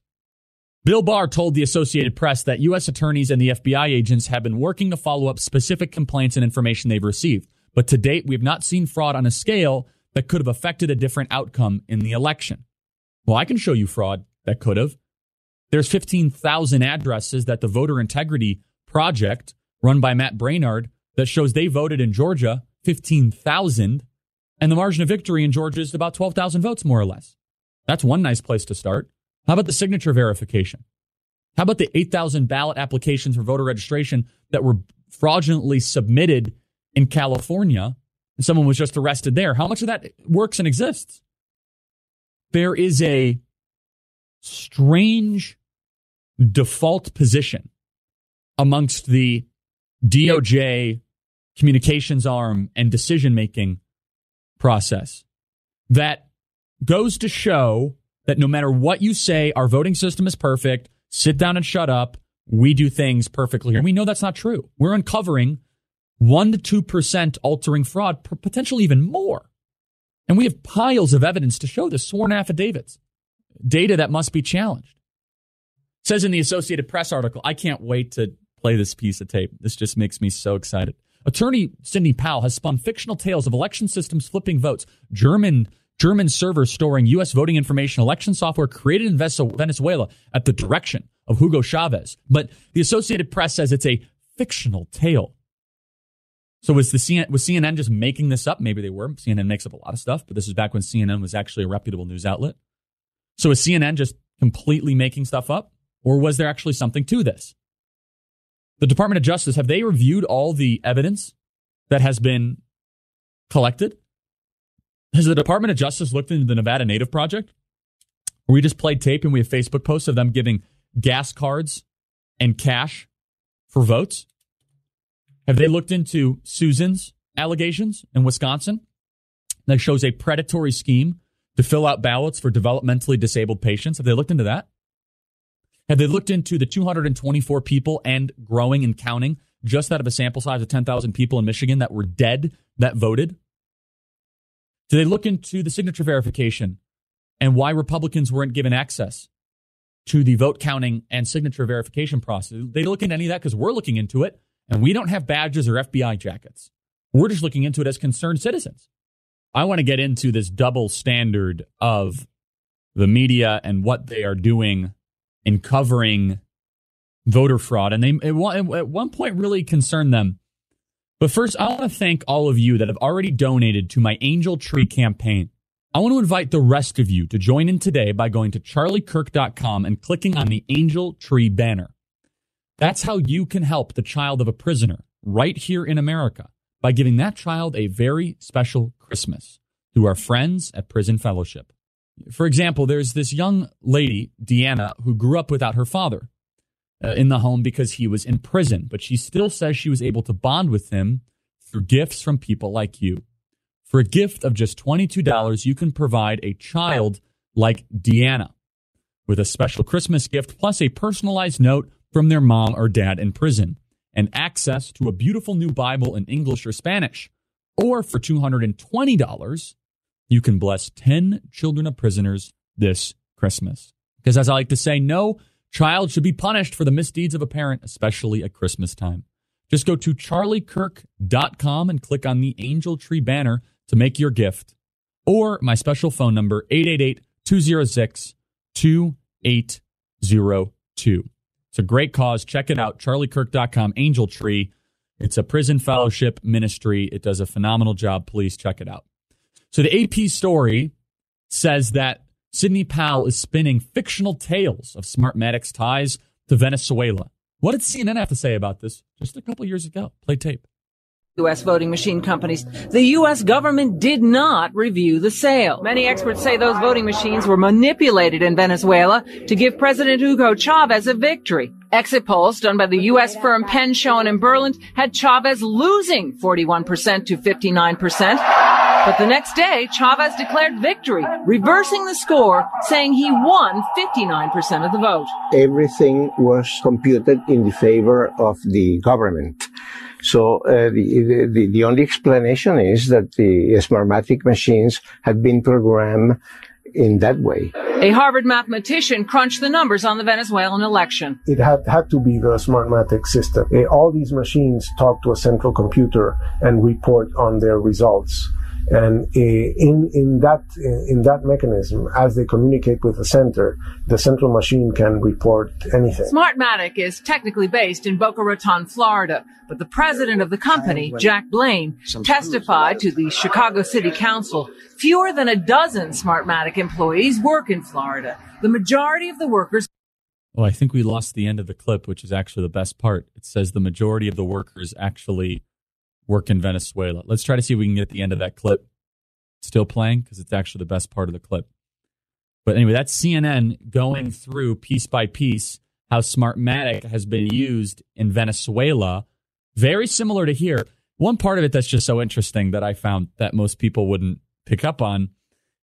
Bill Barr told the Associated Press that U.S. attorneys and the FBI agents have been working to follow up specific complaints and information they've received. But to date, we have not seen fraud on a scale that could have affected a different outcome in the election. Well, I can show you fraud that could have. There's 15,000 addresses that the Voter Integrity Project, run by Matt Braynard, that shows they voted in Georgia 15,000, and the margin of victory in Georgia is about 12,000 votes, more or less. That's one nice place to start. How about the signature verification? How about the 8,000 ballot applications for voter registration that were fraudulently submitted in California and someone was just arrested there? How much of that works and exists? There is a strange default position amongst the DOJ communications arm and decision making process that goes to show that no matter what you say, our voting system is perfect. Sit down and shut up. We do things perfectly. Here. And we know that's not true. We're uncovering 1% to 2% altering fraud, potentially even more. And we have piles of evidence to show this, sworn affidavits data that must be challenged. Says in the Associated Press article, I can't wait to play this piece of tape. This just makes me so excited. Attorney Sidney Powell has spun fictional tales of election systems flipping votes, German German servers storing U.S. voting information, election software created in Venezuela at the direction of Hugo Chavez. But the Associated Press says it's a fictional tale. So was the CNN, was CNN just making this up? Maybe they were. CNN makes up a lot of stuff, but this is back when CNN was actually a reputable news outlet. So is CNN just completely making stuff up, or was there actually something to this? The Department of Justice have they reviewed all the evidence that has been collected? Has the Department of Justice looked into the Nevada Native Project? We just played tape and we have Facebook posts of them giving gas cards and cash for votes? Have they looked into Susan's allegations in Wisconsin that shows a predatory scheme to fill out ballots for developmentally disabled patients? Have they looked into that? Have they looked into the 224 people and growing and counting just out of a sample size of 10,000 people in Michigan that were dead that voted? Do they look into the signature verification and why Republicans weren't given access to the vote counting and signature verification process? They look into any of that because we're looking into it and we don't have badges or FBI jackets. We're just looking into it as concerned citizens. I want to get into this double standard of the media and what they are doing in covering voter fraud. And they at one point really concerned them. But first, I want to thank all of you that have already donated to my Angel Tree campaign. I want to invite the rest of you to join in today by going to charliekirk.com and clicking on the Angel Tree banner. That's how you can help the child of a prisoner right here in America by giving that child a very special Christmas through our friends at Prison Fellowship. For example, there's this young lady, Deanna, who grew up without her father uh, in the home because he was in prison, but she still says she was able to bond with him through gifts from people like you. For a gift of just $22, you can provide a child like Deanna with a special Christmas gift plus a personalized note from their mom or dad in prison and access to a beautiful new Bible in English or Spanish. Or for $220, you can bless 10 children of prisoners this Christmas. Because as I like to say, no child should be punished for the misdeeds of a parent, especially at Christmas time. Just go to charliekirk.com and click on the Angel Tree banner to make your gift. Or my special phone number, 888 206 2802. It's a great cause. Check it out. CharlieKirk.com, Angel Tree. It's a prison fellowship ministry. It does a phenomenal job. Please check it out. So the AP story says that Sidney Powell is spinning fictional tales of Smartmatic's ties to Venezuela. What did CNN have to say about this just a couple years ago? Play tape. U.S. voting machine companies. The U.S. government did not review the sale. Many experts say those voting machines were manipulated in Venezuela to give President Hugo Chavez a victory. Exit polls done by the U.S. firm Penn Schoen and Berland had Chavez losing 41% to 59%. But the next day, Chavez declared victory, reversing the score, saying he won 59% of the vote. Everything was computed in the favor of the government. So uh, the, the, the only explanation is that the Smartmatic machines had been programmed in that way. A Harvard mathematician crunched the numbers on the Venezuelan election. It had, had to be the Smartmatic system. Uh, all these machines talk to a central computer and report on their results. And uh, in, in that, uh, in that mechanism, as they communicate with the center, the central machine can report anything. Smartmatic is technically based in Boca Raton, Florida, but the president of the company, Jack Blaine, testified to the Chicago City Council. Fewer than a dozen Smartmatic employees work in Florida. The majority of the workers Oh, I think we lost the end of the clip, which is actually the best part. It says the majority of the workers actually work in Venezuela. Let's try to see if we can get the end of that clip still playing because it's actually the best part of the clip. But anyway, that's CNN going through piece by piece how Smartmatic has been used in Venezuela. Very similar to here. One part of it that's just so interesting that I found that most people wouldn't pick up on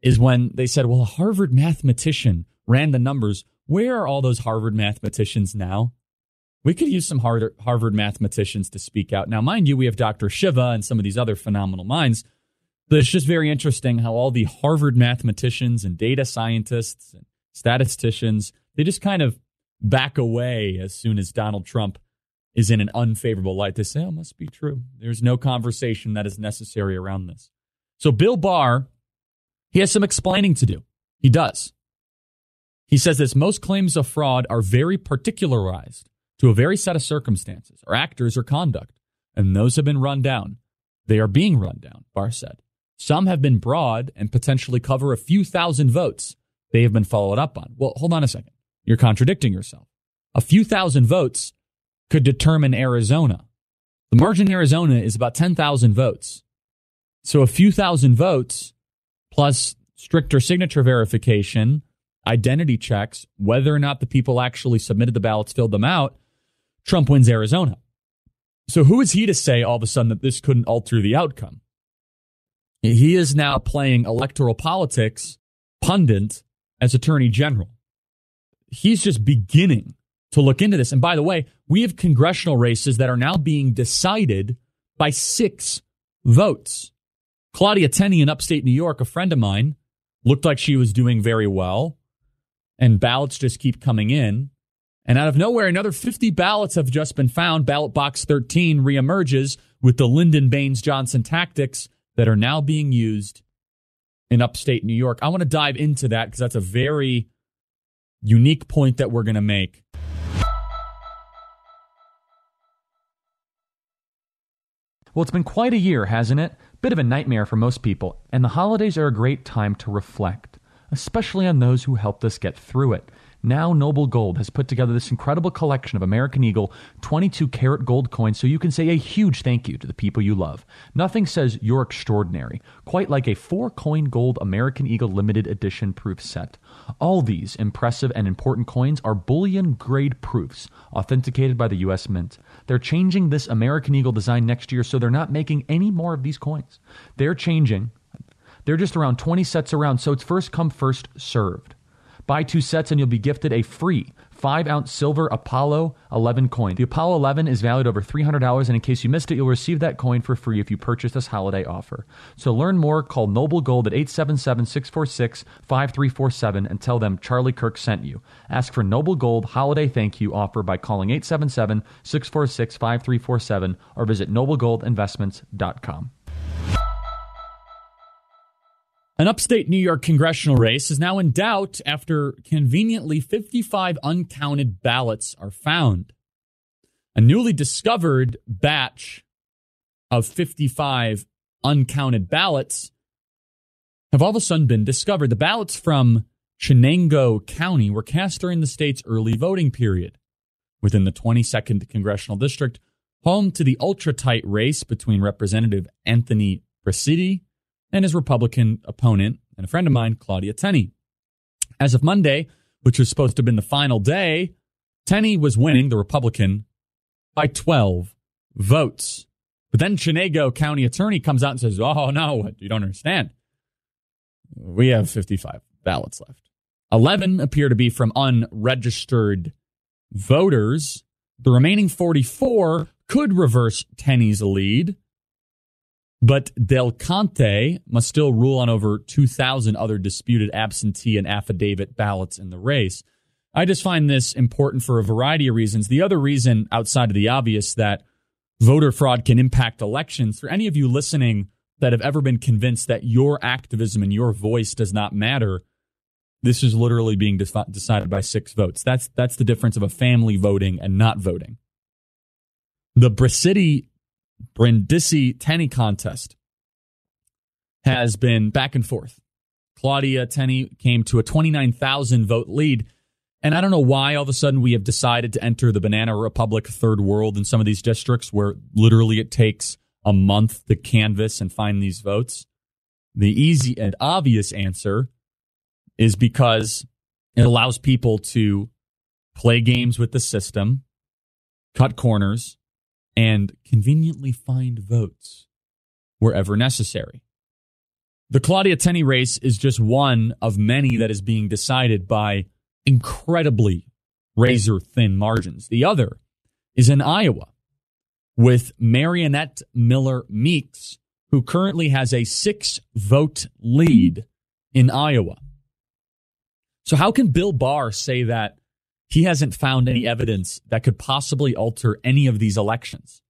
is when they said, well, a Harvard mathematician ran the numbers. Where are all those Harvard mathematicians now? We could use some Harvard mathematicians to speak out. Now, mind you, we have Dr. Shiva and some of these other phenomenal minds. But it's just very interesting how all the Harvard mathematicians and data scientists and statisticians, they just kind of back away as soon as Donald Trump is in an unfavorable light. They say, oh, must be true. There's no conversation that is necessary around this. So Bill Barr, he has some explaining to do. He does. He says this most claims of fraud are very particularized to a very set of circumstances, or actors or conduct, and those have been run down. They are being run down, Barr said. Some have been broad and potentially cover a few thousand votes. They have been followed up on. Well, hold on a second. You're contradicting yourself. A few thousand votes could determine Arizona. The margin in Arizona is about 10,000 votes. So a few thousand votes plus stricter signature verification, identity checks, whether or not the people actually submitted the ballots, filled them out, Trump wins Arizona. So who is he to say all of a sudden that this couldn't alter the outcome? He is now playing electoral politics pundit as attorney general. He's just beginning to look into this. And by the way, we have congressional races that are now being decided by six votes. Claudia Tenney in upstate New York, a friend of mine, looked like she was doing very well, and ballots just keep coming in. And out of nowhere, another 50 ballots have just been found. Ballot box 13 reemerges with the Lyndon Baines Johnson tactics that are now being used in upstate New York. I want to dive into that because that's a very unique point that we're going to make. Well, it's been quite a year, hasn't it? Bit of a nightmare for most people, and the holidays are a great time to reflect, especially on those who helped us get through it. Now, Noble Gold has put together this incredible collection of American Eagle 22 karat gold coins so you can say a huge thank you to the people you love. Nothing says you're extraordinary, quite like a four coin gold American Eagle limited edition proof set. All these impressive and important coins are bullion grade proofs, authenticated by the U.S. Mint. They're changing this American Eagle design next year, so they're not making any more of these coins. They're changing. They're just around 20 sets around, so it's first come, first served. Buy two sets and you'll be gifted a free 5 ounce silver Apollo 11 coin. The Apollo 11 is valued over $300, and in case you missed it, you'll receive that coin for free if you purchase this holiday offer. So learn more, call Noble Gold at 877 646 5347 and tell them Charlie Kirk sent you. Ask for Noble Gold holiday thank you offer by calling 877 646 5347 or visit noblegoldinvestments.com. An upstate New York congressional race is now in doubt after conveniently 55 uncounted ballots are found. A newly discovered batch of 55 uncounted ballots have all of a sudden been discovered. The ballots from Chenango County were cast during the state's early voting period within the 22nd congressional district, home to the ultra tight race between Representative Anthony Braciti and his Republican opponent and a friend of mine, Claudia Tenney. As of Monday, which was supposed to have been the final day, Tenney was winning, the Republican, by 12 votes. But then Chenango County Attorney comes out and says, Oh, no, you don't understand. We have 55 ballots left. 11 appear to be from unregistered voters. The remaining 44 could reverse Tenney's lead. But Del Conte must still rule on over 2,000 other disputed absentee and affidavit ballots in the race. I just find this important for a variety of reasons. The other reason, outside of the obvious, that voter fraud can impact elections, for any of you listening that have ever been convinced that your activism and your voice does not matter, this is literally being de- decided by six votes. That's that's the difference of a family voting and not voting. The Braciti Brindisi Tenney contest has been back and forth. Claudia Tenney came to a 29,000 vote lead. And I don't know why all of a sudden we have decided to enter the Banana Republic third world in some of these districts where literally it takes a month to canvass and find these votes. The easy and obvious answer is because it allows people to play games with the system, cut corners, and conveniently find votes wherever necessary. The Claudia Tenney race is just one of many that is being decided by incredibly razor thin margins. The other is in Iowa with Mariannette Miller Meeks, who currently has a six vote lead in Iowa. So, how can Bill Barr say that he hasn't found any evidence that could possibly alter any of these elections.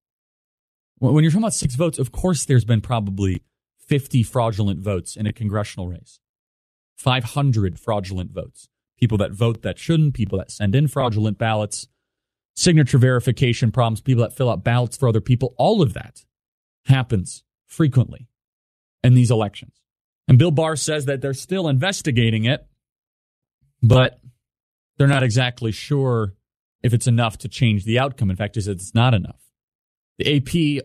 When you're talking about six votes, of course, there's been probably 50 fraudulent votes in a congressional race, 500 fraudulent votes, people that vote that shouldn't, people that send in fraudulent ballots, signature verification problems, people that fill out ballots for other people. All of that happens frequently in these elections. And Bill Barr says that they're still investigating it, but they're not exactly sure if it's enough to change the outcome. In fact, said it's not enough. The AP,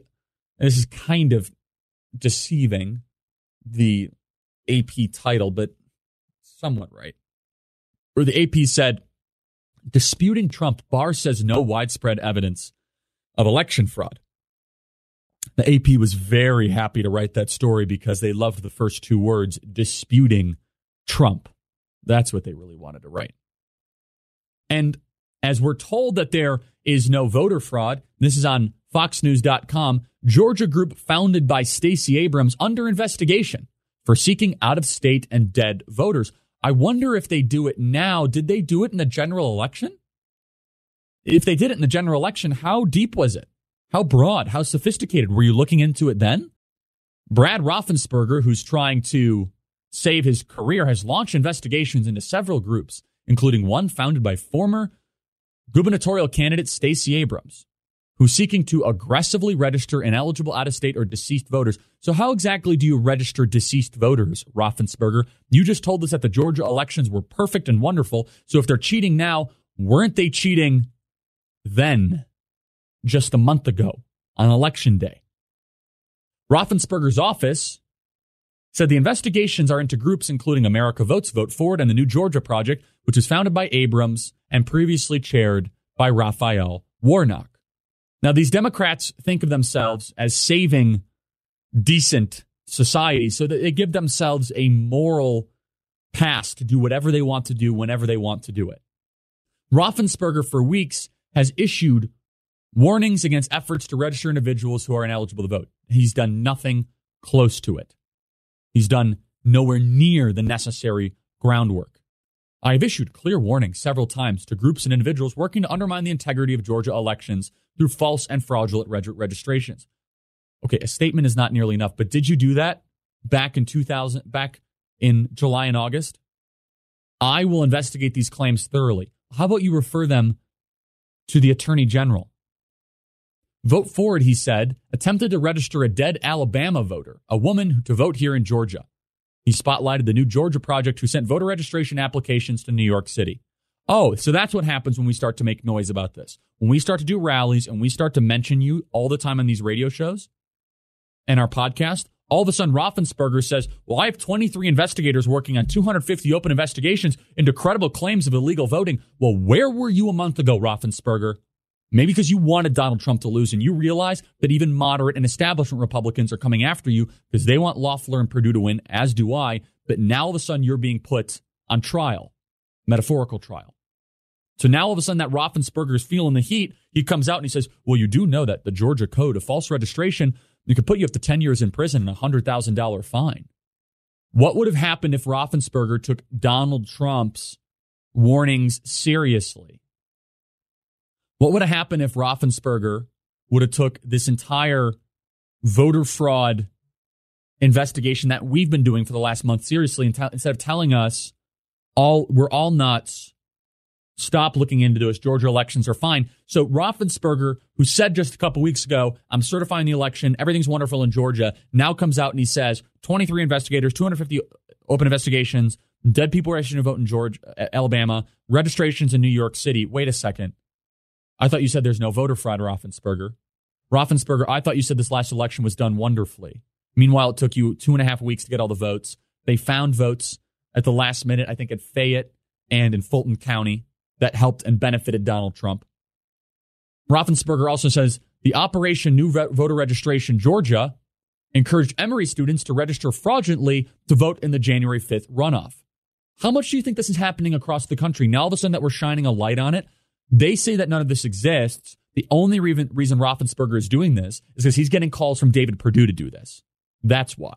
this is kind of deceiving, the AP title, but somewhat right. Where the AP said, disputing Trump, Barr says no widespread evidence of election fraud. The AP was very happy to write that story because they loved the first two words, disputing Trump. That's what they really wanted to write. And as we're told that there is no voter fraud, this is on foxnews.com, Georgia group founded by Stacey Abrams under investigation for seeking out of state and dead voters. I wonder if they do it now. Did they do it in the general election? If they did it in the general election, how deep was it? How broad? How sophisticated? Were you looking into it then? Brad Raffensperger, who's trying to save his career, has launched investigations into several groups, including one founded by former gubernatorial candidate Stacey Abrams, who's seeking to aggressively register ineligible out of state or deceased voters. So, how exactly do you register deceased voters, Raffensperger? You just told us that the Georgia elections were perfect and wonderful. So, if they're cheating now, weren't they cheating then, just a month ago on election day? Raffensperger's office said the investigations are into groups including America Votes, Vote Forward, and the New Georgia Project, which was founded by Abrams and previously chaired by Raphael Warnock. Now, these Democrats think of themselves as saving decent society so that they give themselves a moral pass to do whatever they want to do whenever they want to do it. Raffensperger, for weeks, has issued warnings against efforts to register individuals who are ineligible to vote. He's done nothing close to it. He's done nowhere near the necessary groundwork. I have issued clear warnings several times to groups and individuals working to undermine the integrity of Georgia elections through false and fraudulent reg- registrations. Okay, a statement is not nearly enough, but did you do that back in 2000, back in July and August? I will investigate these claims thoroughly. How about you refer them to the Attorney General? Vote Forward, he said, attempted to register a dead Alabama voter, a woman, to vote here in Georgia. He spotlighted the new Georgia project who sent voter registration applications to New York City. Oh, so that's what happens when we start to make noise about this. When we start to do rallies and we start to mention you all the time on these radio shows and our podcast, all of a sudden Raffensperger says, Well, I have 23 investigators working on 250 open investigations into credible claims of illegal voting. Well, where were you a month ago, Raffensperger? Maybe because you wanted Donald Trump to lose and you realize that even moderate and establishment Republicans are coming after you because they want Loeffler and Perdue to win, as do I. But now all of a sudden you're being put on trial, metaphorical trial. So now all of a sudden that Raffensperger is feeling the heat. He comes out and he says, Well, you do know that the Georgia Code of false registration, you could put you up to 10 years in prison and a $100,000 fine. What would have happened if Raffensperger took Donald Trump's warnings seriously? What would have happened if Raffensperger would have took this entire voter fraud investigation that we've been doing for the last month seriously instead of telling us all we're all nuts stop looking into this georgia elections are fine. So raffensperger who said just a couple weeks ago i'm certifying the election everything's wonderful in georgia now comes out and he says 23 investigators 250 open investigations dead people registering to vote in georgia alabama registrations in new york city. Wait a second I thought you said there's no voter fraud, Raffensperger. Raffensperger, I thought you said this last election was done wonderfully. Meanwhile, it took you two and a half weeks to get all the votes. They found votes at the last minute, I think at Fayette and in Fulton County, that helped and benefited Donald Trump. Raffensperger also says the Operation New Voter Registration Georgia encouraged Emory students to register fraudulently to vote in the January 5th runoff. How much do you think this is happening across the country? Now, all of a sudden, that we're shining a light on it, they say that none of this exists. The only reason, reason Raffensperger is doing this is because he's getting calls from David Perdue to do this. That's why.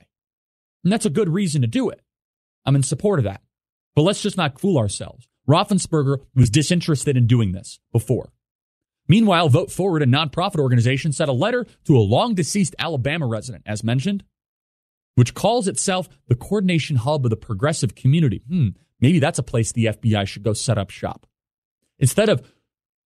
And that's a good reason to do it. I'm in support of that. But let's just not fool ourselves. Raffensperger was disinterested in doing this before. Meanwhile, Vote Forward, a nonprofit organization, sent a letter to a long deceased Alabama resident, as mentioned, which calls itself the coordination hub of the progressive community. Hmm, maybe that's a place the FBI should go set up shop. Instead of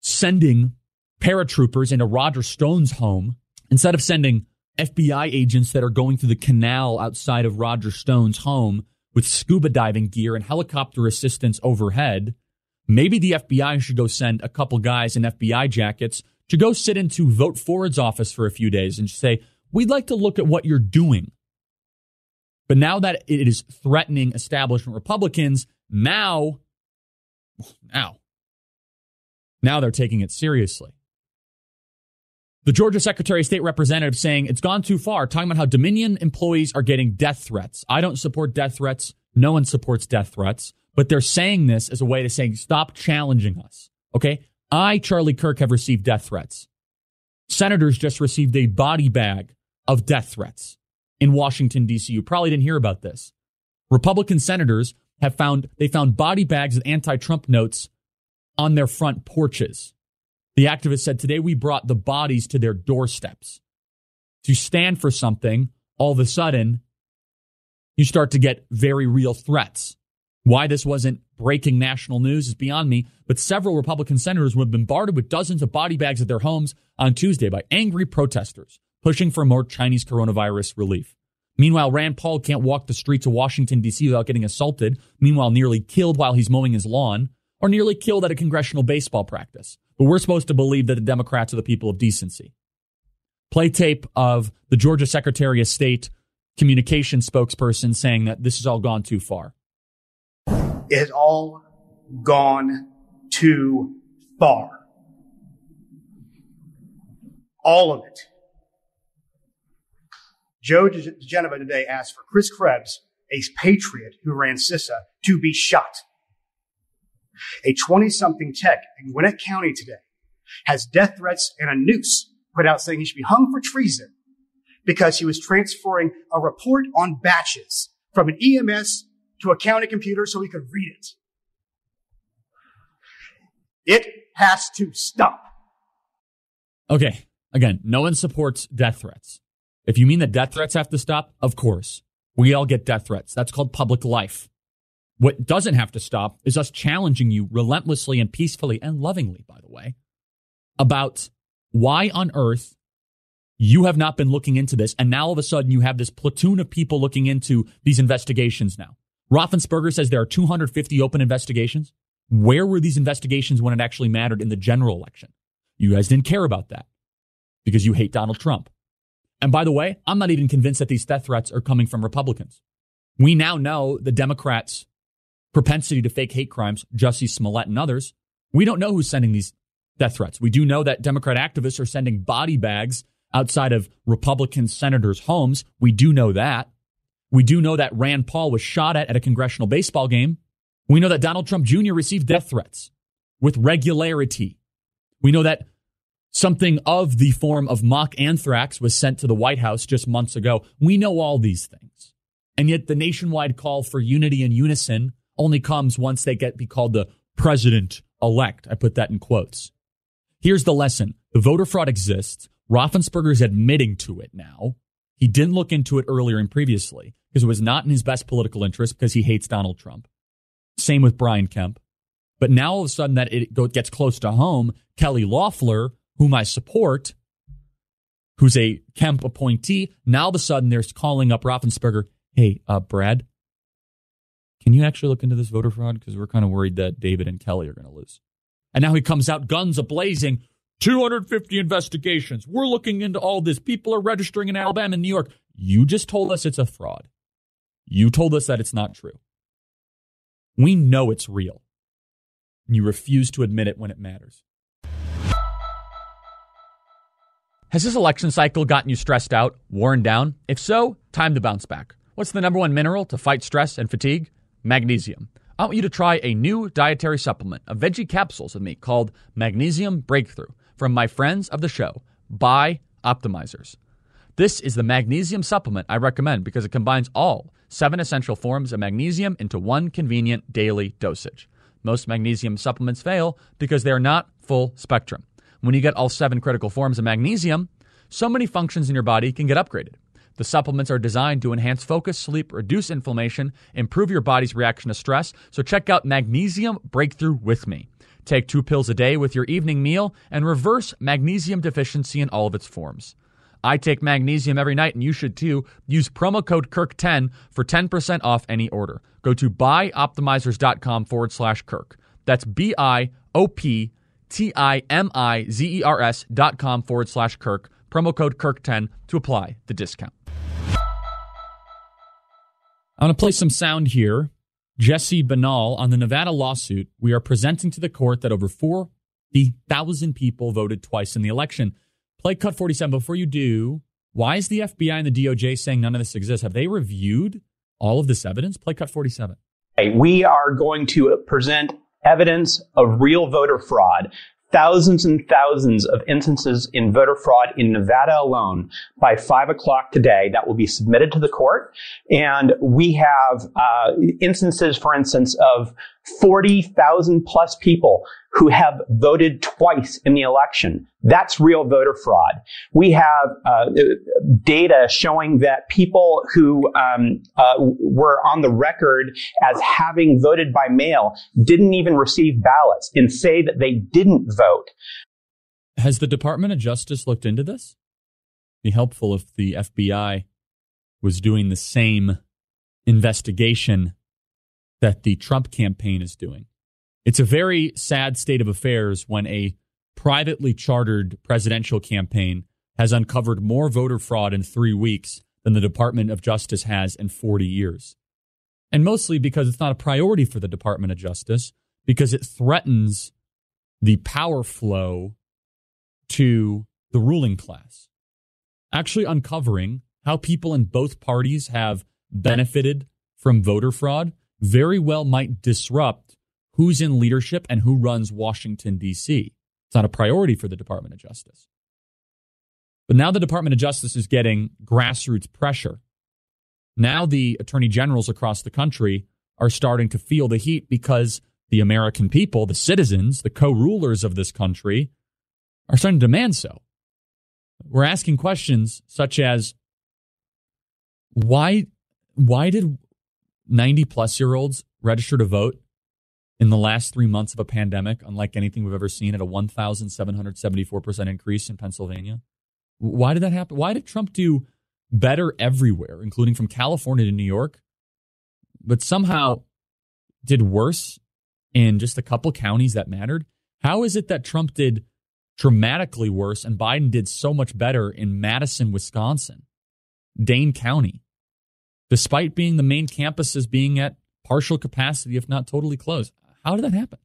sending paratroopers into Roger Stone's home, instead of sending FBI agents that are going through the canal outside of Roger Stone's home with scuba diving gear and helicopter assistance overhead, maybe the FBI should go send a couple guys in FBI jackets to go sit into Vote Forward's office for a few days and say, we'd like to look at what you're doing. But now that it is threatening establishment Republicans, now, now, now they're taking it seriously. The Georgia Secretary of State representative saying it's gone too far, talking about how Dominion employees are getting death threats. I don't support death threats. No one supports death threats, but they're saying this as a way to say, stop challenging us. Okay. I, Charlie Kirk, have received death threats. Senators just received a body bag of death threats in Washington, D.C. You probably didn't hear about this. Republican senators have found, they found body bags of anti Trump notes on their front porches. The activist said, Today we brought the bodies to their doorsteps. To stand for something, all of a sudden, you start to get very real threats. Why this wasn't breaking national news is beyond me, but several Republican senators were bombarded with dozens of body bags at their homes on Tuesday by angry protesters pushing for more Chinese coronavirus relief. Meanwhile, Rand Paul can't walk the streets of Washington, D.C. without getting assaulted, meanwhile, nearly killed while he's mowing his lawn, or nearly killed at a congressional baseball practice. But we're supposed to believe that the Democrats are the people of decency. Play tape of the Georgia Secretary of State communication spokesperson saying that this has all gone too far. It has all gone too far. All of it. Joe diGenova today asked for Chris Krebs, a patriot who ran CISA, to be shot. A 20 something tech in Gwinnett County today has death threats and a noose put out saying he should be hung for treason because he was transferring a report on batches from an EMS to a county computer so he could read it. It has to stop. Okay. Again, no one supports death threats. If you mean that death threats have to stop, of course. We all get death threats. That's called public life. What doesn't have to stop is us challenging you relentlessly and peacefully and lovingly, by the way, about why on earth you have not been looking into this. And now all of a sudden you have this platoon of people looking into these investigations now. Raffensperger says there are 250 open investigations. Where were these investigations when it actually mattered in the general election? You guys didn't care about that because you hate Donald Trump. And by the way, I'm not even convinced that these death threats are coming from Republicans. We now know the Democrats' propensity to fake hate crimes, Jussie Smollett and others. We don't know who's sending these death threats. We do know that Democrat activists are sending body bags outside of Republican senators' homes. We do know that. We do know that Rand Paul was shot at at a congressional baseball game. We know that Donald Trump Jr. received death threats with regularity. We know that something of the form of mock anthrax was sent to the White House just months ago. We know all these things. And yet the nationwide call for unity and unison only comes once they get be called the president elect. I put that in quotes. Here's the lesson. The voter fraud exists. Raffensperger's admitting to it now. He didn't look into it earlier and previously because it was not in his best political interest because he hates Donald Trump. Same with Brian Kemp. But now all of a sudden that it gets close to home, Kelly Loeffler, whom I support, who's a Kemp appointee, now all of a sudden they're calling up Raffensperger. Hey, uh, Brad, can you actually look into this voter fraud? Because we're kind of worried that David and Kelly are going to lose. And now he comes out guns a blazing. 250 investigations. We're looking into all this. People are registering in Alabama and New York. You just told us it's a fraud. You told us that it's not true. We know it's real. And you refuse to admit it when it matters. Has this election cycle gotten you stressed out, worn down? If so, time to bounce back. What's the number one mineral to fight stress and fatigue? Magnesium. I want you to try a new dietary supplement of veggie capsules with me called Magnesium Breakthrough from my friends of the show, Buy Optimizers. This is the magnesium supplement I recommend because it combines all seven essential forms of magnesium into one convenient daily dosage. Most magnesium supplements fail because they are not full spectrum. When you get all seven critical forms of magnesium, so many functions in your body can get upgraded. The supplements are designed to enhance focus, sleep, reduce inflammation, improve your body's reaction to stress. So check out Magnesium Breakthrough with me. Take two pills a day with your evening meal and reverse magnesium deficiency in all of its forms. I take magnesium every night, and you should too. Use promo code Kirk10 for 10% off any order. Go to bioptimizers.com forward slash Kirk. That's B I O P T I M I Z E R S dot com forward slash Kirk. Promo code Kirk10 to apply the discount. I want to play some sound here. Jesse Binnall on the Nevada lawsuit. We are presenting to the court that over 40,000 people voted twice in the election. Play cut 47. Before you do, why is the FBI and the DOJ saying none of this exists? Have they reviewed all of this evidence? Play cut 47. We are going to present evidence of real voter fraud thousands and thousands of instances in voter fraud in Nevada alone by five o'clock today that will be submitted to the court. And we have uh, instances, for instance, of 40,000 plus people who have voted twice in the election. That's real voter fraud. We have uh, data showing that people who um, uh, were on the record as having voted by mail didn't even receive ballots and say that they didn't vote. Has the Department of Justice looked into this? Be helpful if the FBI was doing the same investigation that the Trump campaign is doing. It's a very sad state of affairs when a privately chartered presidential campaign has uncovered more voter fraud in three weeks than the Department of Justice has in 40 years. And mostly because it's not a priority for the Department of Justice, because it threatens the power flow to the ruling class. Actually, uncovering how people in both parties have benefited from voter fraud very well might disrupt who's in leadership and who runs Washington, D.C. It's not a priority for the Department of Justice. But now the Department of Justice is getting grassroots pressure. Now the attorney generals across the country are starting to feel the heat because the American people, the citizens, the co rulers of this country, are starting to demand so. We're asking questions such as why, why did 90 plus year olds register to vote in the last three months of a pandemic, unlike anything we've ever seen, at a 1,774% increase in Pennsylvania? Why did that happen? Why did Trump do better everywhere, including from California to New York, but somehow did worse in just a couple counties that mattered? How is it that Trump did dramatically worse and Biden did so much better in Madison, Wisconsin, Dane County? despite being the main campuses being at partial capacity, if not totally closed. How did that happen?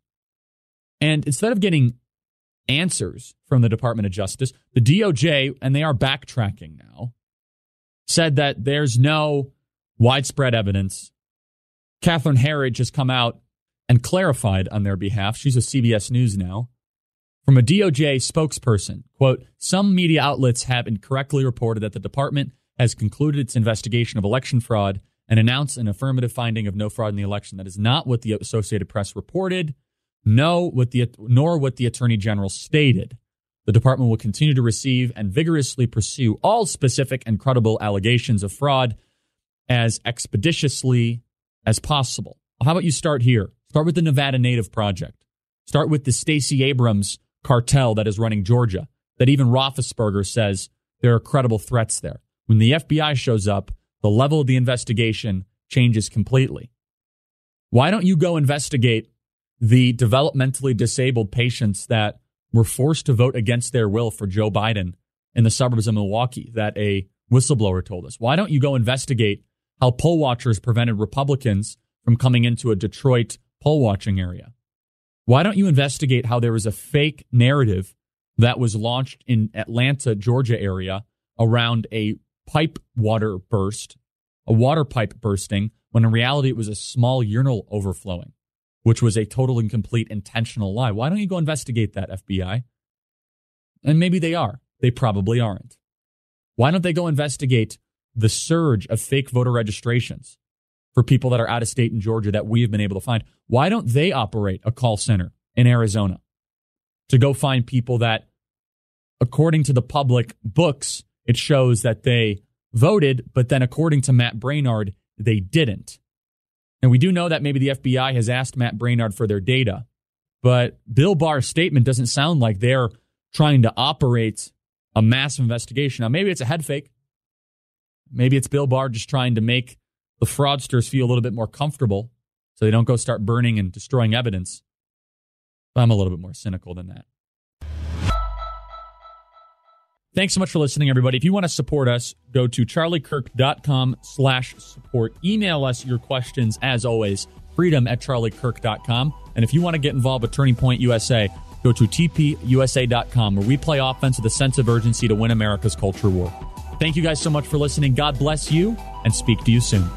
And instead of getting answers from the Department of Justice, the DOJ, and they are backtracking now, said that there's no widespread evidence. Catherine Herridge has come out and clarified on their behalf. She's with CBS News now. From a DOJ spokesperson, quote, some media outlets have incorrectly reported that the department has concluded its investigation of election fraud and announce an affirmative finding of no fraud in the election. That is not what the Associated Press reported, no, what the, nor what the Attorney General stated. The department will continue to receive and vigorously pursue all specific and credible allegations of fraud as expeditiously as possible. How about you start here? Start with the Nevada Native Project. Start with the Stacey Abrams cartel that is running Georgia, that even Raffensperger says there are credible threats there. When the FBI shows up, the level of the investigation changes completely. Why don't you go investigate the developmentally disabled patients that were forced to vote against their will for Joe Biden in the suburbs of Milwaukee that a whistleblower told us? Why don't you go investigate how poll watchers prevented Republicans from coming into a Detroit poll watching area? Why don't you investigate how there was a fake narrative that was launched in Atlanta, Georgia area around a pipe water burst, a water pipe bursting, when in reality it was a small urinal overflowing, which was a total and complete intentional lie. Why don't you go investigate that, FBI? And maybe they are. They probably aren't. Why don't they go investigate the surge of fake voter registrations for people that are out of state in Georgia that we have been able to find. Why don't they operate a call center in Arizona to go find people that, according to the public books, it shows that they voted, but then according to Matt Braynard, they didn't. And we do know that maybe the FBI has asked Matt Braynard for their data, but Bill Barr's statement doesn't sound like they're trying to operate a massive investigation. Now, maybe it's a head fake. Maybe it's Bill Barr just trying to make the fraudsters feel a little bit more comfortable so they don't go start burning and destroying evidence. But I'm a little bit more cynical than that. Thanks so much for listening, everybody. If you want to support us, go to charliekirk.com slash support. Email us your questions, as always, freedom at charliekirk.com. And if you want to get involved with Turning Point USA, go to tpusa.com, where we play offense with a sense of urgency to win America's culture war. Thank you guys so much for listening. God bless you, and speak to you soon.